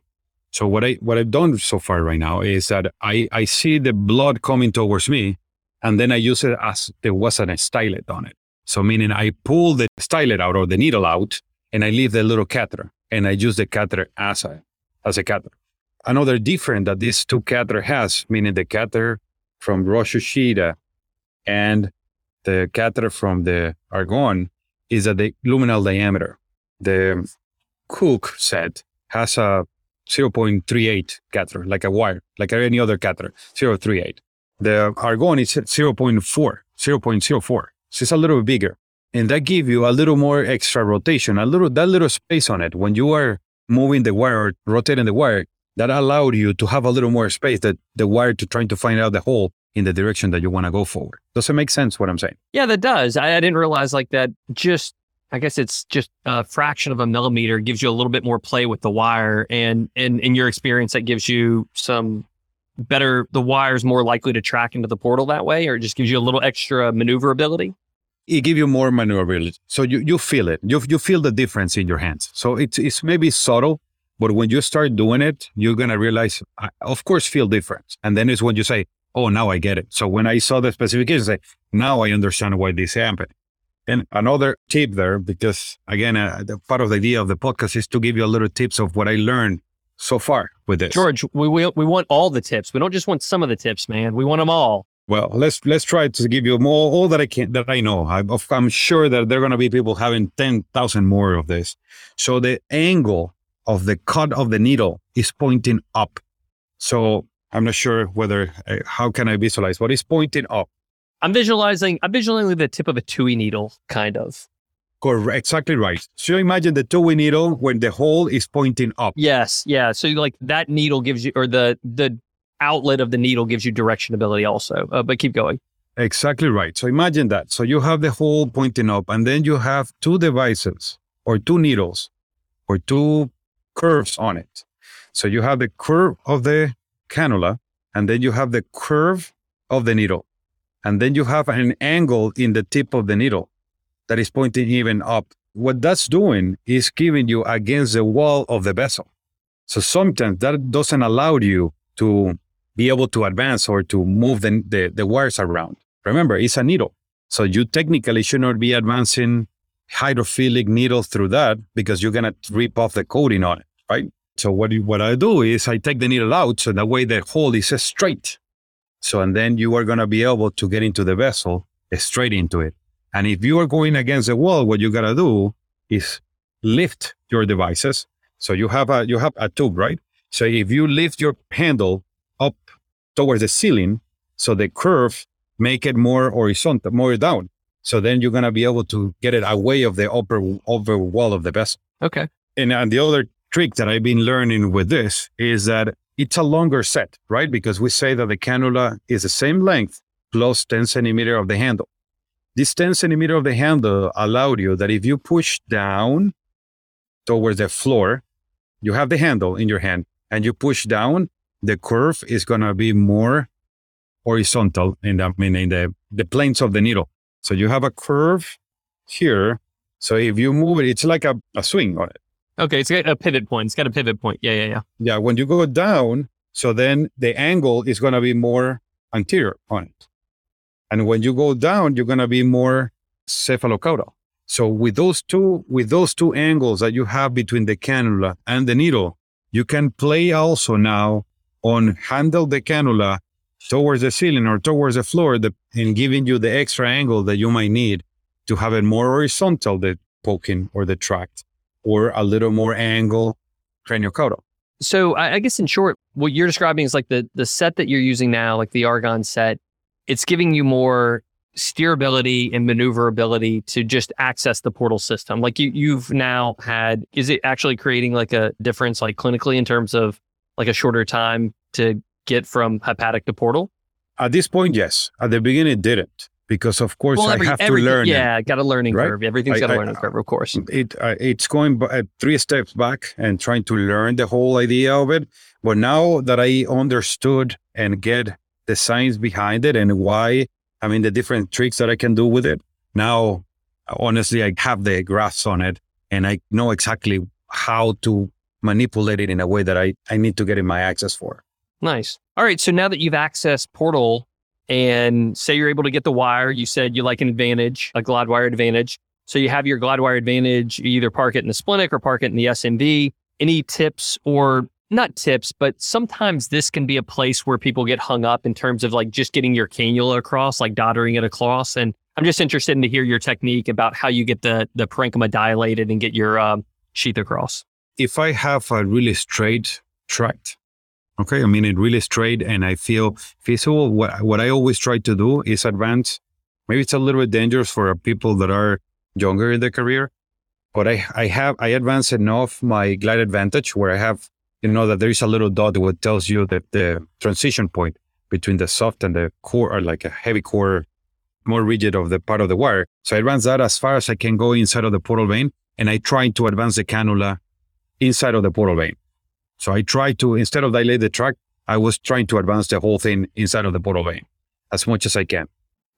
So what I what I've done so far right now is that I I see the blood coming towards me, and then I use it as there wasn't a stylet on it. So meaning I pull the stylet out or the needle out, and I leave the little catheter, and I use the catheter as a as a catheter. Another difference that this two catheter has, meaning the catheter from Rosch-Uchida and the catheter from the argon, is that the luminal diameter. The Cook set has a 0.38 catheter, like a wire, like any other catheter, 0.38. The argon is 0.4, 0.04. So it's a little bigger. And that gives you a little more extra rotation, a little, that little space on it. When you are moving the wire or rotating the wire, that allowed you to have a little more space that the wire to trying to find out the hole in the direction that you want to go forward. Does it make sense what I'm saying? Yeah, that does. I, I didn't realize like that just I guess it's just a fraction of a millimeter gives you a little bit more play with the wire. And, and in your experience, that gives you some better, the wire's more likely to track into the portal that way, or it just gives you a little extra maneuverability? It gives you more maneuverability. So you, you feel it. You, you feel the difference in your hands. So it's, it's maybe subtle, but when you start doing it, you're going to realize, I, of course, feel different. And then it's when you say, oh, now I get it. So when I saw the specifications, I say, now I understand why this happened. And another tip there, because again, uh, the part of the idea of the podcast is to give you a little tips of what I learned so far with this. George, we, we, we want all the tips. We don't just want some of the tips, man. We want them all. Well, let's let's try to give you more all that I can that I know. I, I'm sure that there are going to be people having ten thousand more of this. So the angle of the cut of the needle is pointing up. So I'm not sure whether uh, how can I visualize, but it's pointing up. I'm visualizing. I'm visualizing the tip of a Tuohy needle, kind of. Correct. Exactly right. So imagine the Tuohy needle when the hole is pointing up. Yes. Yeah. So like that needle gives you, or the the outlet of the needle gives you directionability also. Uh, but keep going. Exactly right. So imagine that. So you have the hole pointing up, and then you have two devices or two needles or two curves on it. So you have the curve of the cannula, and then you have the curve of the needle. And then you have an angle in the tip of the needle that is pointing even up. What that's doing is giving you against the wall of the vessel. So sometimes that doesn't allow you to be able to advance or to move the, the, the wires around. Remember, it's a needle. So you technically should not be advancing hydrophilic needle through that because you're going to rip off the coating on it, right? So what, you, what I do is I take the needle out so that way the hole is straight. So, and then you are going to be able to get into the vessel straight into it. And if you are going against the wall, what you got to do is lift your devices. So you have a, you have a tube, right? So if you lift your handle up towards the ceiling, so the curve make it more horizontal, more down. So then you're going to be able to get it away of the upper, upper wall of the vessel. Okay. And, and the other trick that I've been learning with this is that it's a longer set, right? Because we say that the cannula is the same length plus 10 centimeter of the handle. This 10 centimeter of the handle allowed you that if you push down towards the floor, you have the handle in your hand and you push down, the curve is going to be more horizontal in the, I mean, in the, the planes of the needle. So you have a curve here. So if you move it, it's like a, a swing on it. Okay, it's got a pivot point. It's got a pivot point. Yeah, yeah, yeah. Yeah. When you go down, so then the angle is going to be more anterior. And when you go down, you're going to be more cephalocaudal. So with those two, with those two angles that you have between the cannula and the needle, you can play also now on handle the cannula towards the ceiling or towards the floor the, giving you the extra angle that you might need to have it more horizontal, the poking or the tract, or a little more angle craniocaudal. So I, I guess in short, what you're describing is like the the set that you're using now, like the Argon set. It's giving you more steerability and maneuverability to just access the portal system. Like you you've now had is it actually creating like a difference like clinically in terms of like a shorter time to get from hepatic to portal? At this point, yes. At the beginning, it didn't because, of course, Well, every- I have to learn. it. Yeah, got a learning right? curve. Everything's I- got a learning curve, of course. it uh, it's going b- uh, three steps back and trying to learn the whole idea of it. But now that I understood and get the science behind it and why, I mean, the different tricks that I can do with it. Now, honestly, I have the grasp on it and I know exactly how to manipulate it in a way that I, I need to get in my access for. Nice. All right. So now that you've accessed Portal and say you're able to get the wire, you said you like an advantage, a glide wire advantage. So you have your glide wire advantage, you either park it in the Splenic or park it in the SMV. Any tips or not tips, but sometimes this can be a place where people get hung up in terms of like just getting your cannula across, like dottering it across. And I'm just interested in to hear your technique about how you get the the parenchyma dilated and get your um, sheath across. if I have a really straight tract, okay, I mean it really straight, and I feel feasible. What what I always try to do is advance. Maybe it's a little bit dangerous for people that are younger in their career, but I I have I advance enough my glide advantage where I have you know that there is a little dot that tells you that the transition point between the soft and the core or like a heavy core more rigid of the part of the wire. So I advance that as far as I can go inside of the portal vein, and I try to advance the cannula inside of the portal vein. So I tried to, instead of dilate the track, I was trying to advance the whole thing inside of the portal vein as much as I can.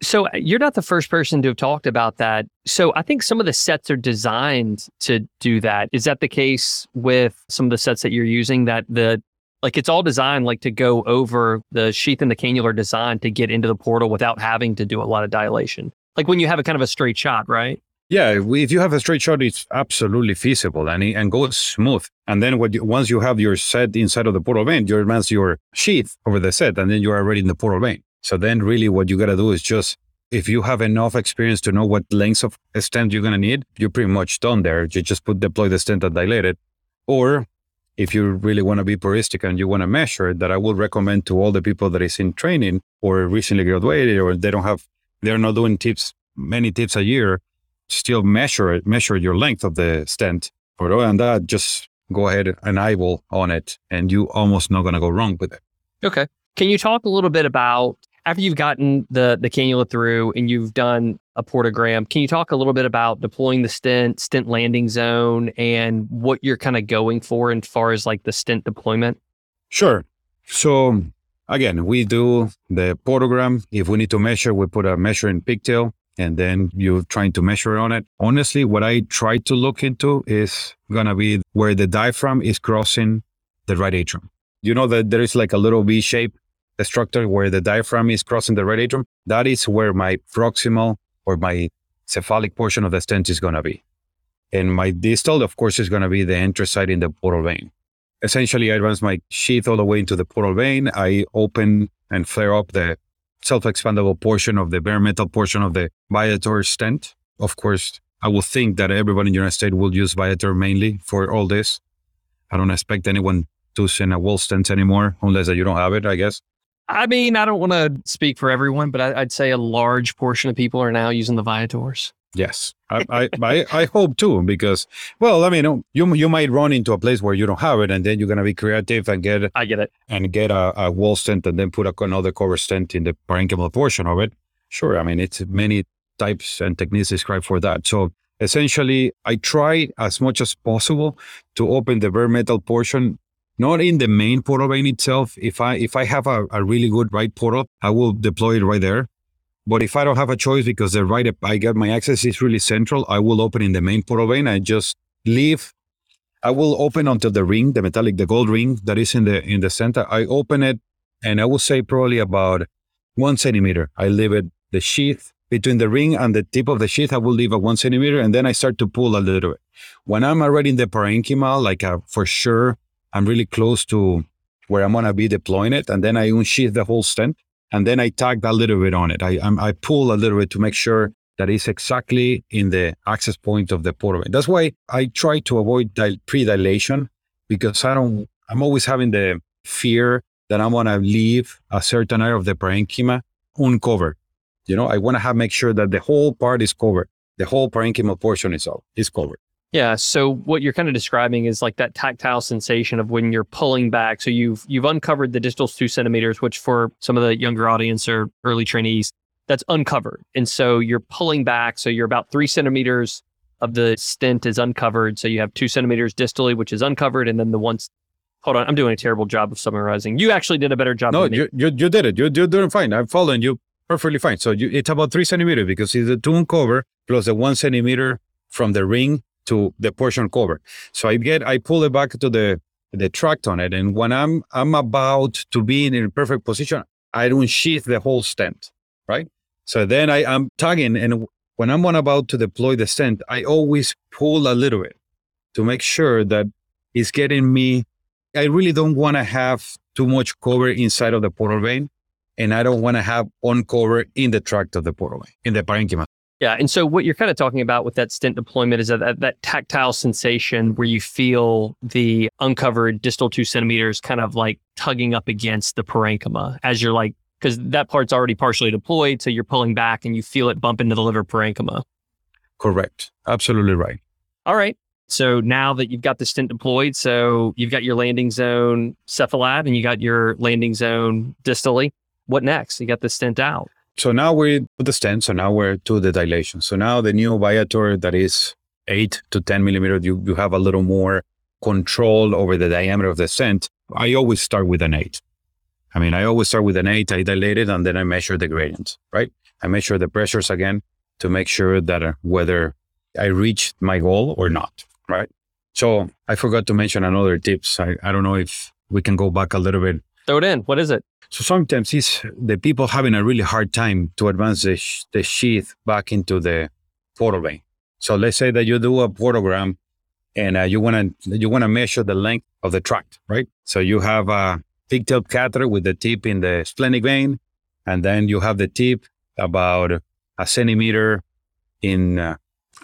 So uh, you're not the first person to have talked about that. So I think some of the sets are designed to do that. Is that the case with some of the sets that you're using that the like it's all designed like to go over the sheath and the cannula designed to get into the portal without having to do a lot of dilation. Like when you have a kind of a straight shot, right? Yeah, if you have a straight shot, it's absolutely feasible and it, and goes smooth. And then what you, once you have your set inside of the portal vein, you advance your sheath over the set, and then you are already in the portal vein. So then, really, what you gotta do is just if you have enough experience to know what lengths of stent you're gonna need, you're pretty much done there. You just put deploy the stent and dilate it. Or if you really want to be puristic and you want to measure, it, that I would recommend to all the people that is in training or recently graduated or they don't have, they're not doing tips, many tips a year still measure it, measure your length of the stent. Or other than that, just go ahead and eyeball on it, and you almost not gonna go wrong with it. Okay. Can you talk a little bit about after you've gotten the the cannula through and you've done a portogram, can you talk a little bit about deploying the stent, stent landing zone, and what you're kind of going for as far as like the stent deployment? Sure. So again, we do the portogram. If we need to measure, we put a measuring pigtail, and then you're trying to measure on it. Honestly, what I try to look into is gonna be where the diaphragm is crossing the right atrium. You know that there is like a little V shape structure where the diaphragm is crossing the right atrium. That is where my proximal or my cephalic portion of the stent is gonna be. And my distal, of course, is gonna be the entry site in the portal vein essentially I advance my sheath all the way into the portal vein. I open and flare up the self-expandable portion of the bare metal portion of the Viatorr stent. Of course, I will think that everybody in the United States will use Viatorr mainly for all this. I don't expect anyone to send a wall stent anymore unless that you don't have it, I guess. I mean, I don't want to speak for everyone, but I, I'd say a large portion of people are now using the Viatorrs. Yes, I, I, I, I hope too, because, well, I mean, you, you might run into a place where you don't have it and then you're going to be creative and get I get it. and get a, a wall stent and then put a, another cover stent in the parenchymal portion of it. Sure, I mean it's many types and techniques described for that. So essentially, I try as much as possible to open the bare metal portion not in the main portal vein itself. If I if I have a, a really good right portal, I will deploy it right there. But if I don't have a choice because the right I get my access is really central, I will open in the main portal vein. I just leave. I will open onto the ring, the metallic, the gold ring that is in the in the center. I open it, and I will say probably about one centimeter. I leave it the sheath between the ring and the tip of the sheath. I will leave a one centimeter, and then I start to pull a little bit. When I'm already in the parenchyma, like uh, for sure, I'm really close to where I'm gonna be deploying it, and then I unsheath the whole stent, and then I tag a little bit on it. I I'm, I pull a little bit to make sure that is exactly in the access point of the portal. That's why I try to avoid dil- pre-dilation because I don't. I'm always having the fear that I'm gonna leave a certain area of the parenchyma uncovered. You know, I want to have make sure that the whole part is covered. The whole parenchymal portion is all is covered. Yeah. So what you're kind of describing is like that tactile sensation of when you're pulling back. So you've you've uncovered the distal two centimeters, which for some of the younger audience or early trainees, that's uncovered. And so you're pulling back. So you're about three centimeters of the stent is uncovered. So you have two centimeters distally, which is uncovered, and then the one. Hold on, I'm doing a terrible job of summarizing. You actually did a better job. No, than me. you, you you did it. You you're doing fine. I'm following you perfectly fine. So you, it's about three centimeters because it's the two uncover plus the one centimeter from the ring to the portion cover. So I get I pull it back to the the tract on it, and when I'm I'm about to be in a perfect position, I don't sheath the whole stent, right? So then I am tugging, and when I'm on about to deploy the stent, I always pull a little bit to make sure that it's getting me. I really don't want to have too much cover inside of the portal vein, and I don't want to have uncover in the tract of the portal vein, in the parenchyma. Yeah. And so what you're kind of talking about with that stent deployment is that, that, that tactile sensation where you feel the uncovered distal two centimeters kind of like tugging up against the parenchyma as you're like, because that part's already partially deployed. So you're pulling back and you feel it bump into the liver parenchyma. Correct. Absolutely right. All right. So now that you've got the stent deployed, so you've got your landing zone cephalad and you got your landing zone distally. What next? You got the stent out. So now we put the stent. So now we're to the dilation. So now the new Viatorr that is eight to 10 millimeters, you, you have a little more control over the diameter of the stent. I always start with an eight. I mean, I always start with an eight, I dilate it, and then I measure the gradient, right? I measure the pressures again to make sure that uh, whether I reached my goal or not, right? So I forgot to mention another tips. I, I don't know if we can go back a little bit Throw it in. What is it? so sometimes it's the people having a really hard time to advance the, sh- the sheath back into the portal vein. So let's say that you do a portogram and uh, you want to you want to measure the length of the tract, right? So you have a pigtail catheter with the tip in the splenic vein, and then you have the tip about a centimeter in uh,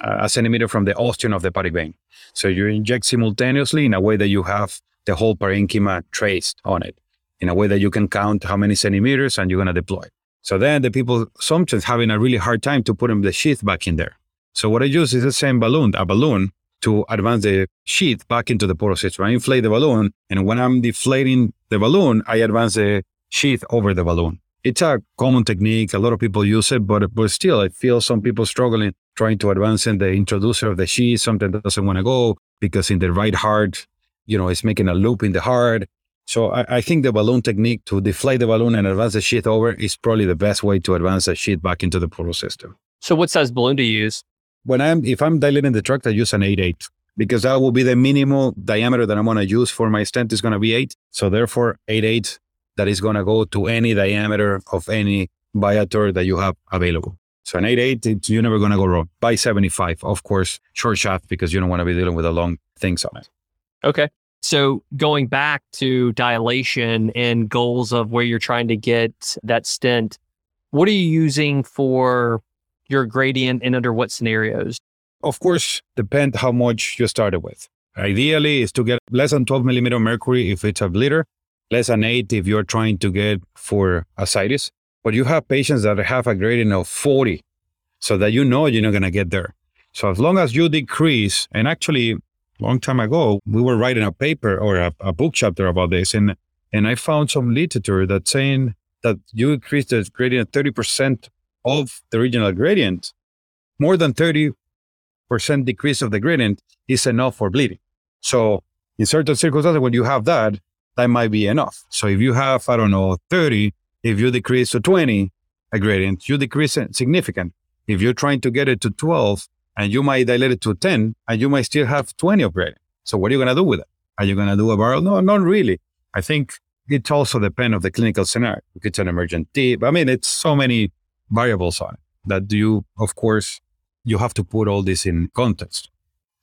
a centimeter from the ostium of the hepatic vein. So you inject simultaneously in a way that you have the whole parenchyma traced on it in a way that you can count how many centimeters and you're going to deploy. So then the people sometimes having a really hard time to put the sheath back in there. So what I use is the same balloon, a balloon to advance the sheath back into the portal system. I inflate the balloon, and when I'm deflating the balloon, I advance the sheath over the balloon. It's a common technique. A lot of people use it, but but still, I feel some people struggling trying to advance in the introducer of the sheath. Something doesn't want to go because in the right heart, you know, it's making a loop in the heart. So I, I think the balloon technique to deflate the balloon and advance the sheath over is probably the best way to advance the sheath back into the portal system. So what size balloon do you use? When I'm if I'm dilating the tract, I use an 8-8 because that will be the minimal diameter that I'm gonna use for my stent is gonna be eight. So therefore 8-8 that is gonna go to any diameter of any Viatorr that you have available. So an 8-8, it's, you're never gonna go wrong. By 75, of course, short shaft because you don't want to be dealing with the long things on it. Okay. So going back to dilation and goals of where you're trying to get that stent, what are you using for your gradient and under what scenarios? Of course, depend how much you started with. Ideally is to get less than 12 millimeter mercury if it's a bleeder, less than eight if you're trying to get for ascites. But you have patients that have a gradient of 40 so that you know you're not going to get there. So as long as you decrease, and actually long time ago, we were writing a paper or a, a book chapter about this, and and I found some literature that saying that you increase the gradient 30% of the original gradient, more than 30% decrease of the gradient is enough for bleeding. So In certain circumstances, when you have that, that might be enough. So if you have, I don't know, 30, if you decrease to 20 a gradient, you decrease significant. If you're trying to get it to 12 and you might dilate it to 10 and you might still have 20 of gradient. So what are you going to do with it? Are you going to do a barrel? No, not really. I think it also depends of the clinical scenario. It's an emergent tip, I mean, it's so many variables on it that you, of course, you have to put all this in context.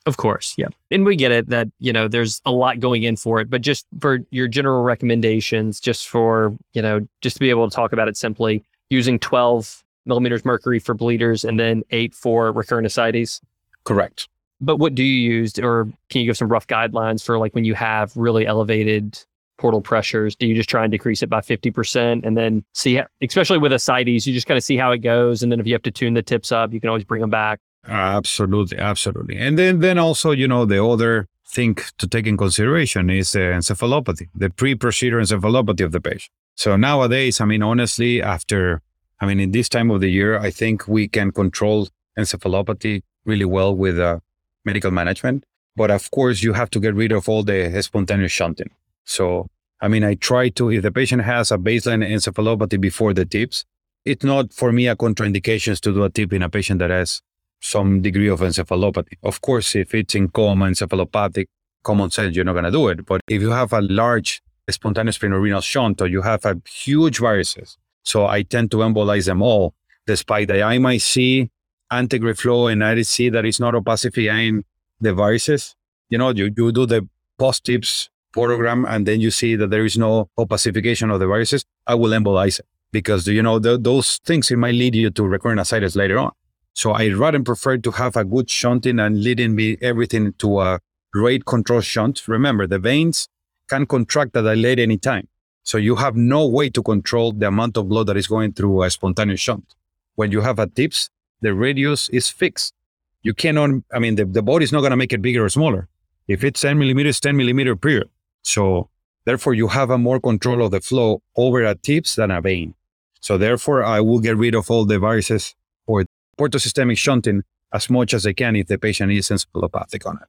Of course, yeah. And we get it that, you know, there's a lot going in for it, but just for your general recommendations, just for, you know, just to be able to talk about it simply, using 12 millimeters mercury for bleeders and then eight for recurrent ascites. Correct. But what do you use, or can you give some rough guidelines for like when you have really elevated portal pressures? Do you just try and decrease it by 50% and then see, how, especially with ascites, you just kind of see how it goes. And then if you have to tune the tips up, you can always bring them back. Absolutely, absolutely. And then, then also, you know, the other thing to take in consideration is the encephalopathy, the pre-procedure encephalopathy of the patient. So nowadays, I mean, honestly, after, I mean, in this time of the year, I think we can control encephalopathy really well with uh, medical management. But of course, you have to get rid of all the spontaneous shunting. So, I mean, I try to, if the patient has a baseline encephalopathy before the tips, it's not for me a contraindication to do a tip in a patient that has some degree of encephalopathy. Of course, if it's in coma, encephalopathic, common sense, you're not going to do it. But if you have a large spontaneous splenorenal shunt or you have a huge varices, so I tend to embolize them all, despite might see antegrade flow and I see that it's not opacifying the varices. You know, you, you do the post tips portogram and then you see that there is no opacification of the varices, I will embolize it because, you know, the, those things, it might lead you to recurrent ascites later on. So I rather prefer to have a good shunting and leading me everything to a rate control shunt. Remember, the veins can contract at a late any time. So you have no way to control the amount of blood that is going through a spontaneous shunt. When you have a tips, the radius is fixed. You cannot, I mean, the, the body is not going to make it bigger or smaller. If it's 10 millimeters, 10 millimeter period. So therefore you have a more control of the flow over a tips than a vein. So therefore I will get rid of all the varices or portosystemic shunting as much as I can if the patient is encephalopathic on it.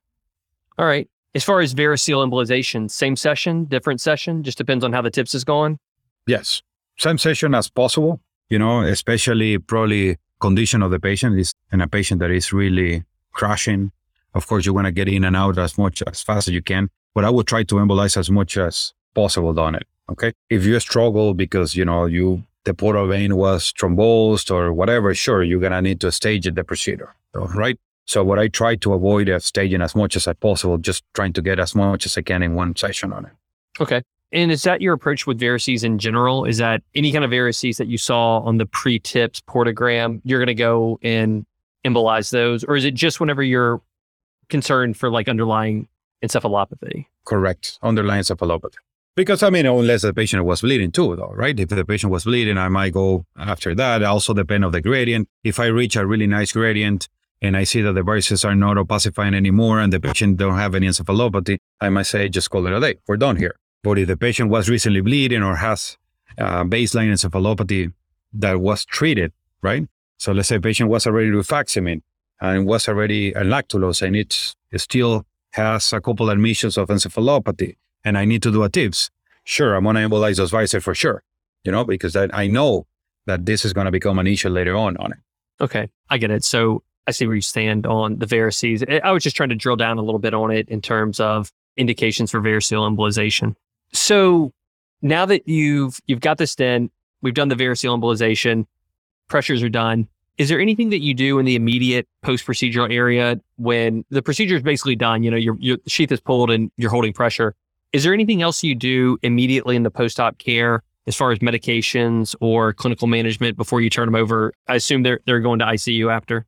All right. As far as variceal embolization, same session, different session, just depends on how the tips is going. Yes, same session as possible. You know, especially probably condition of the patient is in a patient that is really crashing. Of course, you want to get in and out as much as fast as you can, but I would try to embolize as much as possible on it. Okay. If you struggle because, you know, you the portal vein was thrombosed or whatever, sure, you're going to need to stage the procedure, right? So what I try to avoid is staging as much as I possible, just trying to get as much as I can in one session on it. Okay. And is that your approach with varices in general? Is that any kind of varices that you saw on the pre-tips portogram, you're going to go and embolize those? Or is it just whenever you're concerned for like underlying encephalopathy? Correct. Underlying encephalopathy. Because I mean, unless the patient was bleeding too, though, right? If the patient was bleeding, I might go after that. Also depend of the gradient. If I reach a really nice gradient and I see that the varices are not opacifying anymore and the patient don't have any encephalopathy, I might say, just call it a day. We're done here. But if the patient was recently bleeding or has baseline encephalopathy that was treated, right? So let's say patient was already rifaximin and was already a lactulose and it still has a couple admissions of encephalopathy and I need to do a tips, sure, I'm going to embolize those varices for sure, you know, because I know that this is going to become an issue later on on it. Okay, I get it. So I see where you stand on the varices. I was just trying to drill down a little bit on it in terms of indications for variceal embolization. So now that you've you've got this in, we've done the variceal embolization, pressures are done. Is there anything that you do in the immediate post procedural area when the procedure is basically done? You know, your your sheath is pulled and you're holding pressure. Is there anything else you do immediately in the post op care as far as medications or clinical management before you turn them over? I assume they're they're going to ICU after.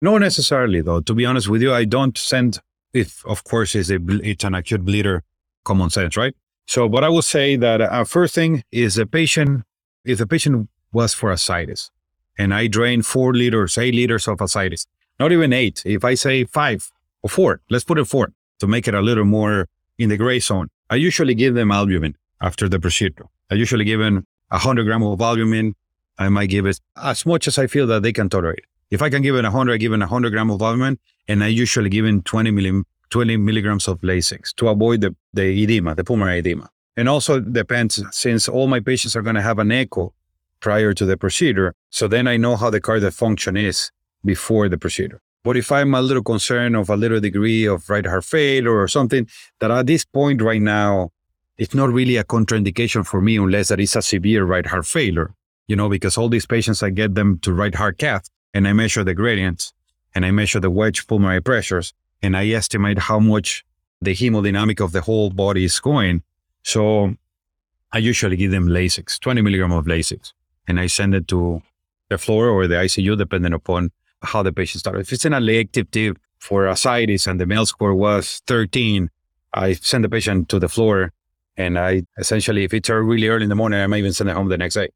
No, necessarily though. To be honest with you, I don't send. If of course it's a it's an acute bleeder, common sense, right? So, but I will say that uh, first thing is a patient. If the patient was for ascites, and I drain four liters, eight liters of ascites, not even eight. If I say five or four, let's put it four to make it a little more in the gray zone. I usually give them albumin after the procedure. I usually give them 100 grams of albumin. I might give it as much as I feel that they can tolerate. If I can give it 100, I give it 100 grams of albumin, and I usually give them 20 millim, 20 milligrams of Lasix to avoid the, the edema, the pulmonary edema. And also depends since all my patients are going to have an echo prior to the procedure. So then I know how the cardiac function is before the procedure. But if I'm a little concerned of a little degree of right heart failure or something, that at this point right now, it's not really a contraindication for me unless there is a severe right heart failure, you know, because all these patients, I get them to right heart cath and I measure the gradients and I measure the wedge pulmonary pressures and I estimate how much the hemodynamic of the whole body is going. So I usually give them Lasix, 20 milligram of Lasix, and I send it to the floor or the ICU, depending upon how the patient started. If it's an elective tip for ascites and the MELD score was 13, I send the patient to the floor and I essentially, if it's really early in the morning, I might even send it home the next day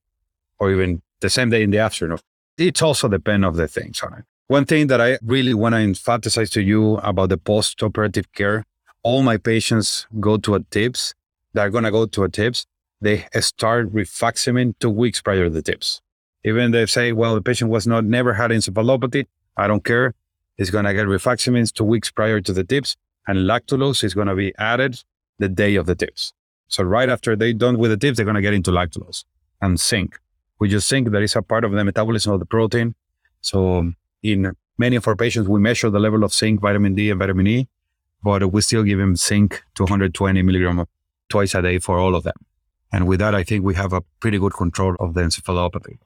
or even the same day in the afternoon. It's also depend of the things on it. One thing that I really want to emphasize to you about the post-operative care, all my patients go to a TIPS. They're going to go to a TIPS. They start rifaximin two weeks prior to the TIPS. Even they say, well, the patient was not never had encephalopathy. I don't care. He's going to get rifaximins two weeks prior to the TIPS, and lactulose is going to be added the day of the TIPS. So right after they're done with the TIPS, they're going to get into lactulose and zinc. We just zinc that is a part of the metabolism of the protein. So in many of our patients, we measure the level of zinc, vitamin D, and vitamin E, but we still give them zinc 220 milligram twice a day for all of them. And with that, I think we have a pretty good control of the encephalopathy.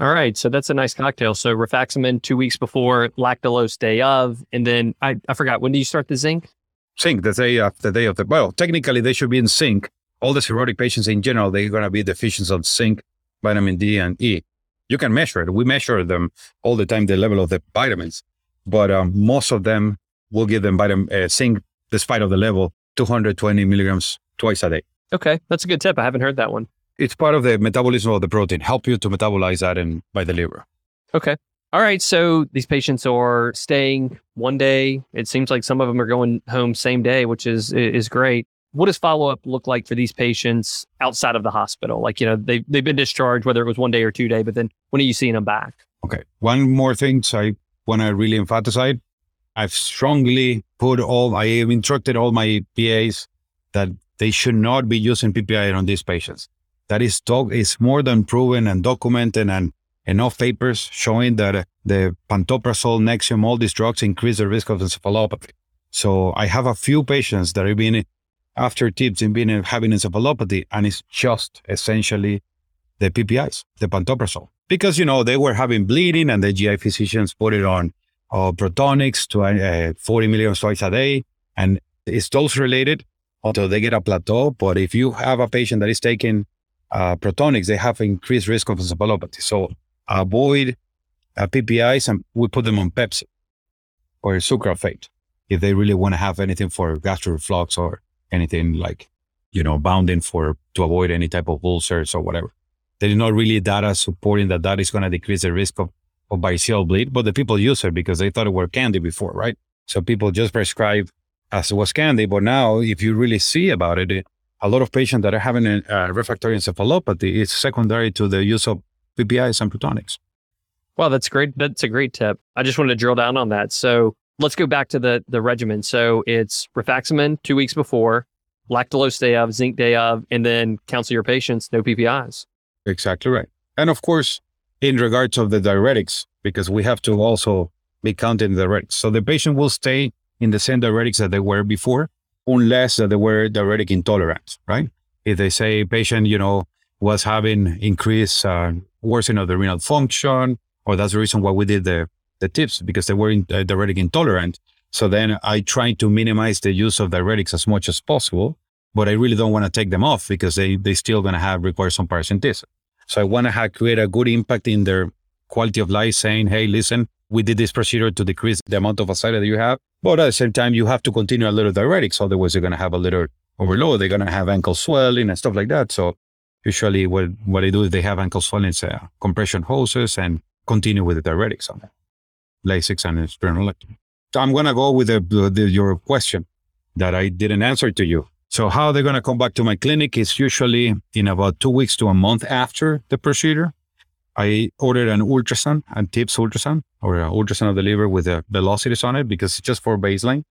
All right. So that's a nice cocktail. So rifaximin two weeks before, lactulose day of, and then I, I forgot, when do you start the zinc? Zinc, the day of the day of the, well, technically they should be in zinc. All the cirrhotic patients in general, they're going to be deficient of zinc, vitamin D, and E. You can measure it. We measure them all the time, the level of the vitamins, but um, most of them will give them vitamin uh, zinc despite of the level 220 milligrams twice a day. Okay. That's a good tip. I haven't heard that one. It's part of the metabolism of the protein, help you to metabolize that in, by the liver. Okay. All right. So these patients are staying one day. It seems like some of them are going home same day, which is is great. What does follow up look like for these patients outside of the hospital? Like, you know, they they've been discharged, whether it was one day or two day, but then when are you seeing them back? Okay. One more thing so I want to really emphasize. I've strongly put all, I have instructed all my PAs that they should not be using PPI on these patients that is dog is more than proven and documented and enough papers showing that uh, the pantoprazole, Nexium, all these drugs increase the risk of encephalopathy. So I have a few patients that have been after tips in being having encephalopathy, and it's just essentially the PPIs, the pantoprazole, because you know they were having bleeding, and the GI physicians put it on uh, Protonix to uh, 40 milligrams twice a day, and it's dose related until they get a plateau. But if you have a patient that is taking uh, Protonix, they have increased risk of encephalopathy. So avoid uh, PPIs and we put them on Pepcid or sucralfate if they really want to have anything for gastric reflux or anything like, you know, bounding for to avoid any type of ulcers or whatever. There is not really data supporting that that is going to decrease the risk of, of variceal bleed, but the people use it because they thought it were candy before, right? So people just prescribe as it was candy. But now, if you really see about it, a lot of patients that are having a uh, refractory encephalopathy is secondary to the use of PPIs and Protonix. Well, that's great. That's a great tip. I just wanted to drill down on that. So let's go back to the the regimen. So it's rifaximin two weeks before, lactulose day of, zinc day of, and then counsel your patients no PPIs. Exactly right. And of course, in regards of the diuretics, because we have to also be counting the diuretics. So the patient will stay in the same diuretics that they were before, unless that they were diuretic intolerant, right? If they say patient, you know, was having increased uh, worsening of the renal function, or that's the reason why we did the, the tips because they were in, uh, diuretic intolerant. So then I try to minimize the use of diuretics as much as possible, but I really don't want to take them off because they they still going to have require some paracentesis. So I want to create a good impact in their quality of life, saying, hey, listen, we did this procedure to decrease the amount of ascites that you have. But at the same time, you have to continue a little diuretics. Otherwise, you're going to have a little overload. They're going to have ankle swelling and stuff like that. So usually what, what I do is they have ankle swelling, uh, compression hoses and continue with the diuretics on it. Lasix and spironolactone. So I'm going to go with the, the, your question that I didn't answer to you. So how they're going to come back to my clinic is usually in about two weeks to a month after the procedure. I ordered an ultrasound, a TIPS ultrasound, or an ultrasound of the liver with the velocities on it because it's just for baseline.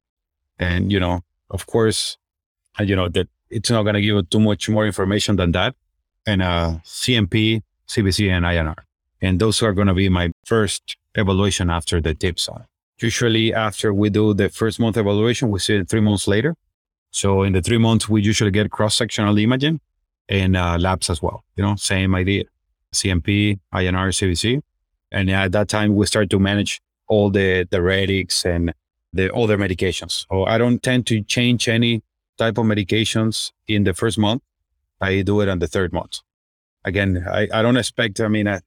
And, you know, of course, you know, that it's not going to give you too much more information than that. And uh, CMP, CBC, and INR. And those are going to be my first evaluation after the tips on. Usually, after we do the first month evaluation, we see it three months later. So, in the three months, we usually get cross sectional imaging and uh, labs as well. You know, same idea CMP, INR, CBC. And at that time, we start to manage all the the diuretics and the other medications. So I don't tend to change any type of medications in the first month. I do it on the third month. Again, I, I don't expect, I mean, uh,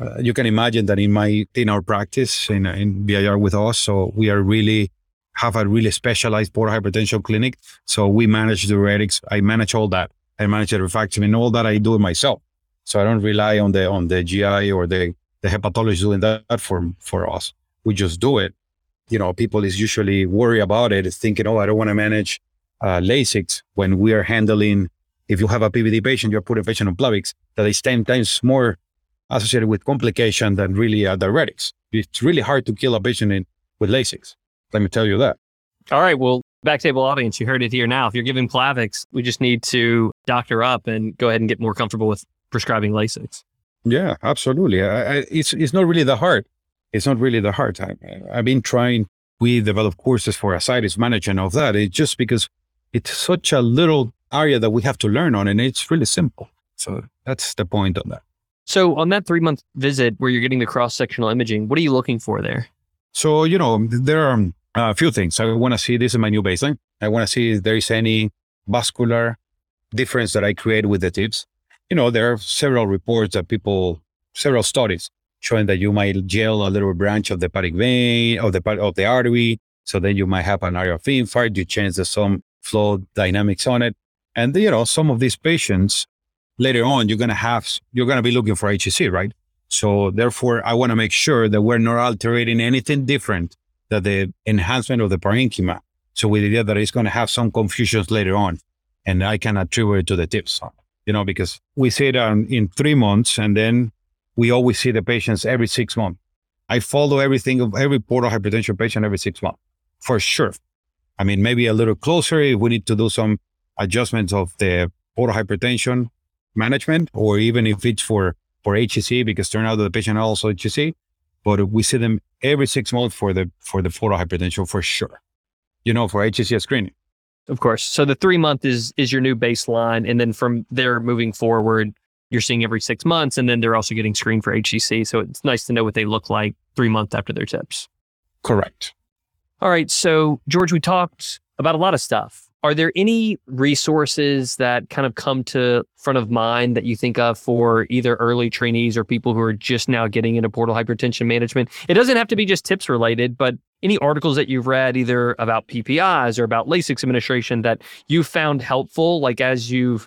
uh, you can imagine that in my, in our practice in, in BIR with us, so we are really, have a really specialized portal hypertension clinic. So we manage the diuretics. I manage all that. I manage the rifaximin, all that I do it myself. So I don't rely on the, on the GI or the, the hepatologist doing that for, for us. We just do it you know, people is usually worry about it, thinking, oh, I don't want to manage uh, Lasix when we are handling, if you have a PVD patient, you're putting patient on Plavix, that is 10 times more associated with complication than really uh, diuretics. It's really hard to kill a patient in, with Lasix. Let me tell you that. All right. Well, back table audience, you heard it here now. If you're giving Plavix, we just need to doctor up and go ahead and get more comfortable with prescribing Lasix. Yeah, absolutely. I, I, it's, it's not really the hard it's not really the hard time. I've been trying, we develop courses for ascites management of that. It's just because it's such a little area that we have to learn on and it's really simple. So that's the point on that. So on that three month visit where you're getting the cross sectional imaging, what are you looking for there? So, you know, there are um, a few things. I want to see this is my new baseline. I want to see if there is any vascular difference that I create with the tips. You know, there are several reports that people, several studies showing that you might gel a little branch of the hepatic vein of the of the artery. So then you might have an area of infarct. You change the some flow dynamics on it, and you know some of these patients later on you're gonna have you're gonna be looking for HCC, right? So therefore, I want to make sure that we're not altering anything different than the enhancement of the parenchyma. So with the idea that it's going to have some confusions later on, and I can attribute it to the tips, you know, because we see it um, in three months, and then we always see the patients every six months. I follow everything of every portal hypertension patient every six months for sure. I mean, maybe a little closer if we need to do some adjustments of the portal hypertension management, or even if it's for for HCC, because turn out the patient also HCC, but we see them every six months for the for the portal hypertension for sure. You know, for HCC screening. Of course. So the three month is is your new baseline, and then from there moving forward, you're seeing every six months. And then they're also getting screened for HCC. So it's nice to know what they look like three months after their tips. Correct. All right. So, George, we talked about a lot of stuff. Are there any resources that kind of come to front of mind that you think of for either early trainees or people who are just now getting into portal hypertension management? It doesn't have to be just tips related, but any articles that you've read either about PPIs or about Lasix administration that you found helpful, like as you've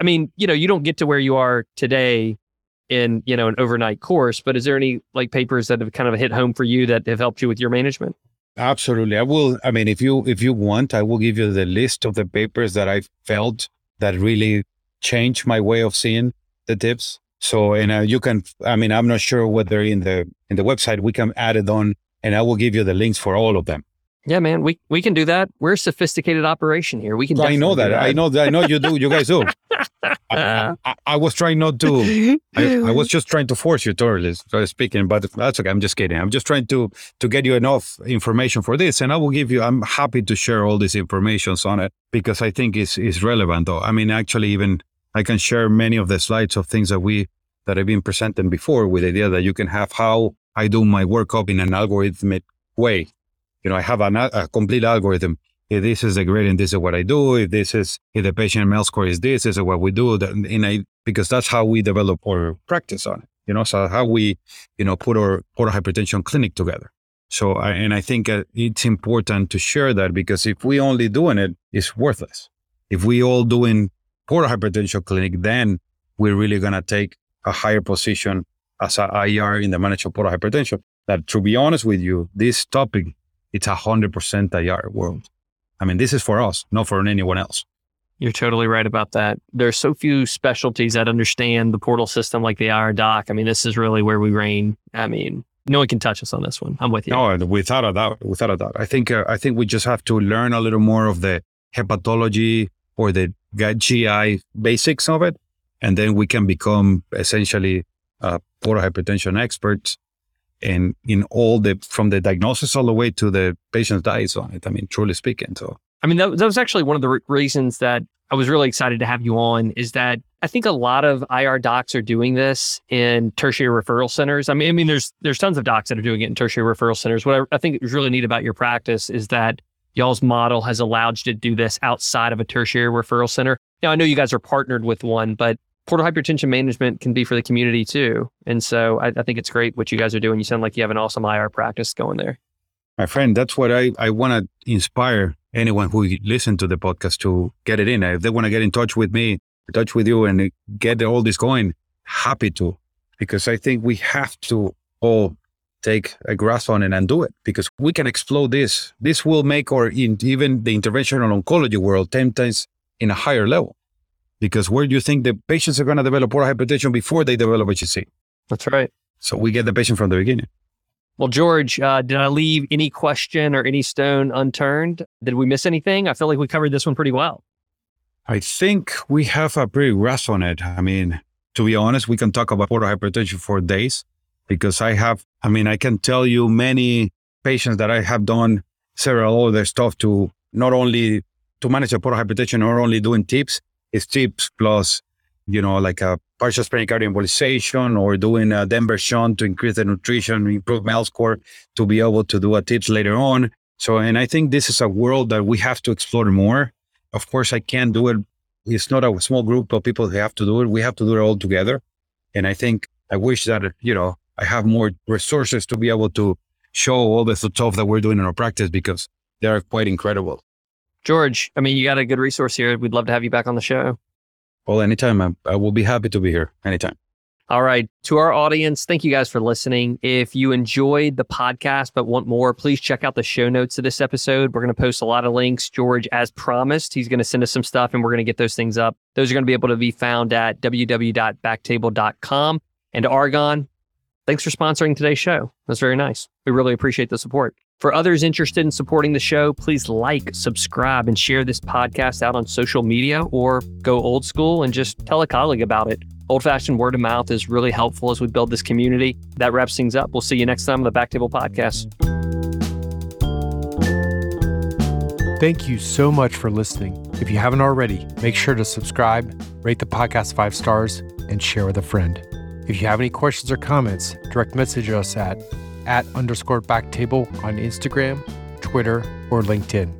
I mean, you know, you don't get to where you are today in, you know, an overnight course, but is there any like papers that have kind of hit home for you that have helped you with your management? Absolutely. I will I mean, if you if you want, I will give you the list of the papers that I felt that really changed my way of seeing the tips. So, and uh, you can, I mean, I'm not sure whether in the, in the website we can add it on and I will give you the links for all of them. Yeah, man, we we can do that. We're a sophisticated operation here. We can. I know that. that. I know that. I know you do. You guys do. I, I, I, was trying not to. I, I, was just trying to force you, totally speaking, but that's okay. I'm just kidding. I'm just trying to to get you enough information for this, and I will give you. I'm happy to share all these informations on it because I think it's is relevant. Though I mean, actually, even I can share many of the slides of things that we that I've been presenting before with the idea that you can have how I do my workup in an algorithmic way you know, I have an, a complete algorithm. If this is the gradient, this is what I do. If this is, if the patient MELD score is this, this is what we do. And I, because that's how we develop our practice on it, you know, so how we, you know, put our portal hypertension clinic together. So, I, and I think uh, it's important to share that because if we only doing it, it's worthless. If we all doing portal hypertension clinic, then we're really going to take a higher position as a IR in the management of portal hypertension. That to be honest with you, this topic it's a hundred percent IR world. I mean, this is for us, not for anyone else. You're totally right about that. There are so few specialties that understand the portal system like the IR doc. I mean, this is really where we reign. I mean, no one can touch us on this one. I'm with you. No, without a doubt, without a doubt. I think uh, I think we just have to learn a little more of the hepatology or the GI basics of it, and then we can become essentially uh, portal hypertension experts. And in all the from the diagnosis all the way to the patient's diets on it. I mean, truly speaking. So I mean, that, that was actually one of the re- reasons that I was really excited to have you on. Is that I think a lot of IR docs are doing this in tertiary referral centers. I mean, I mean, there's there's tons of docs that are doing it in tertiary referral centers. What I, I think is really neat about your practice is that y'all's model has allowed you to do this outside of a tertiary referral center. Now, I know you guys are partnered with one, but portal hypertension management can be for the community too. And so I, I, think it's great what you guys are doing. You sound like you have an awesome IR practice going there. My friend, that's what I, I want to inspire anyone who listen to the podcast to get it in. If they want to get in touch with me, touch with you and get all this going, happy to, because I think we have to all take a grasp on it and do it because we can explode this. This will make our in, even the interventional oncology world 10 times in a higher level because where do you think the patients are going to develop portal hypertension before they develop HCC? That's right. So we get the patient from the beginning. Well, George, uh, did I leave any question or any stone unturned? Did we miss anything? I feel like we covered this one pretty well. I think we have a pretty grasp on it. I mean, to be honest, we can talk about portal hypertension for days because I have, I mean, I can tell you many patients that I have done several other stuff to not only to manage a portal hypertension, not only doing tips, tips plus, you know, like a partial pericardial embolization or doing a Denver shunt to increase the nutrition, improve MELD score to be able to do a tips later on. So, and I think this is a world that we have to explore more. Of course, I can't do it. It's not a small group of people who have to do it. We have to do it all together. And I think I wish that, you know, I have more resources to be able to show all the stuff that we're doing in our practice because they are quite incredible. George, I mean, you got a good resource here. We'd love to have you back on the show. Well, anytime. I, I will be happy to be here anytime. All right. To our audience, thank you guys for listening. If you enjoyed the podcast but want more, please check out the show notes of this episode. We're going to post a lot of links. George, as promised, he's going to send us some stuff and we're going to get those things up. Those are going to be able to be found at www.backtable.com. And Argon, thanks for sponsoring today's show. That's very nice. We really appreciate the support. For others interested in supporting the show, please like, subscribe, and share this podcast out on social media or go old school and just tell a colleague about it. Old fashioned word of mouth is really helpful as we build this community. That wraps things up. We'll see you next time on the Backtable Podcast. Thank you so much for listening. If you haven't already, make sure to subscribe, rate the podcast five stars, and share with a friend. If you have any questions or comments, direct message us at at underscore backtable on Instagram, Twitter, or LinkedIn.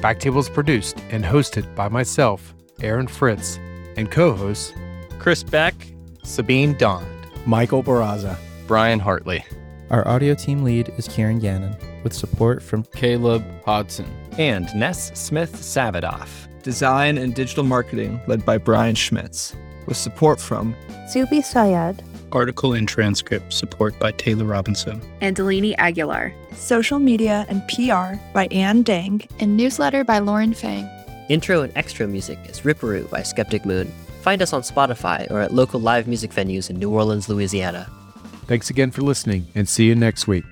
Backtable is produced and hosted by myself, Aaron Fritz, and co hosts Chris Beck, Sabeen Dhand, Michael Barraza, Brian Hartley. Our audio team lead is Kieran Gannon, with support from Caleb Hodson and Ness Smith Savadoff. Design and digital marketing led by Brian Schmitz, with support from Zubi Sayed, Article and transcript support by Taylor Robinson. And Delaney Aguilar. Social media and PR by Ann Dang. And newsletter by Lauren Fang. Intro and extra music is Ripperoo by Skeptic Moon. Find us on Spotify or at local live music venues in New Orleans, Louisiana. Thanks again for listening and see you next week.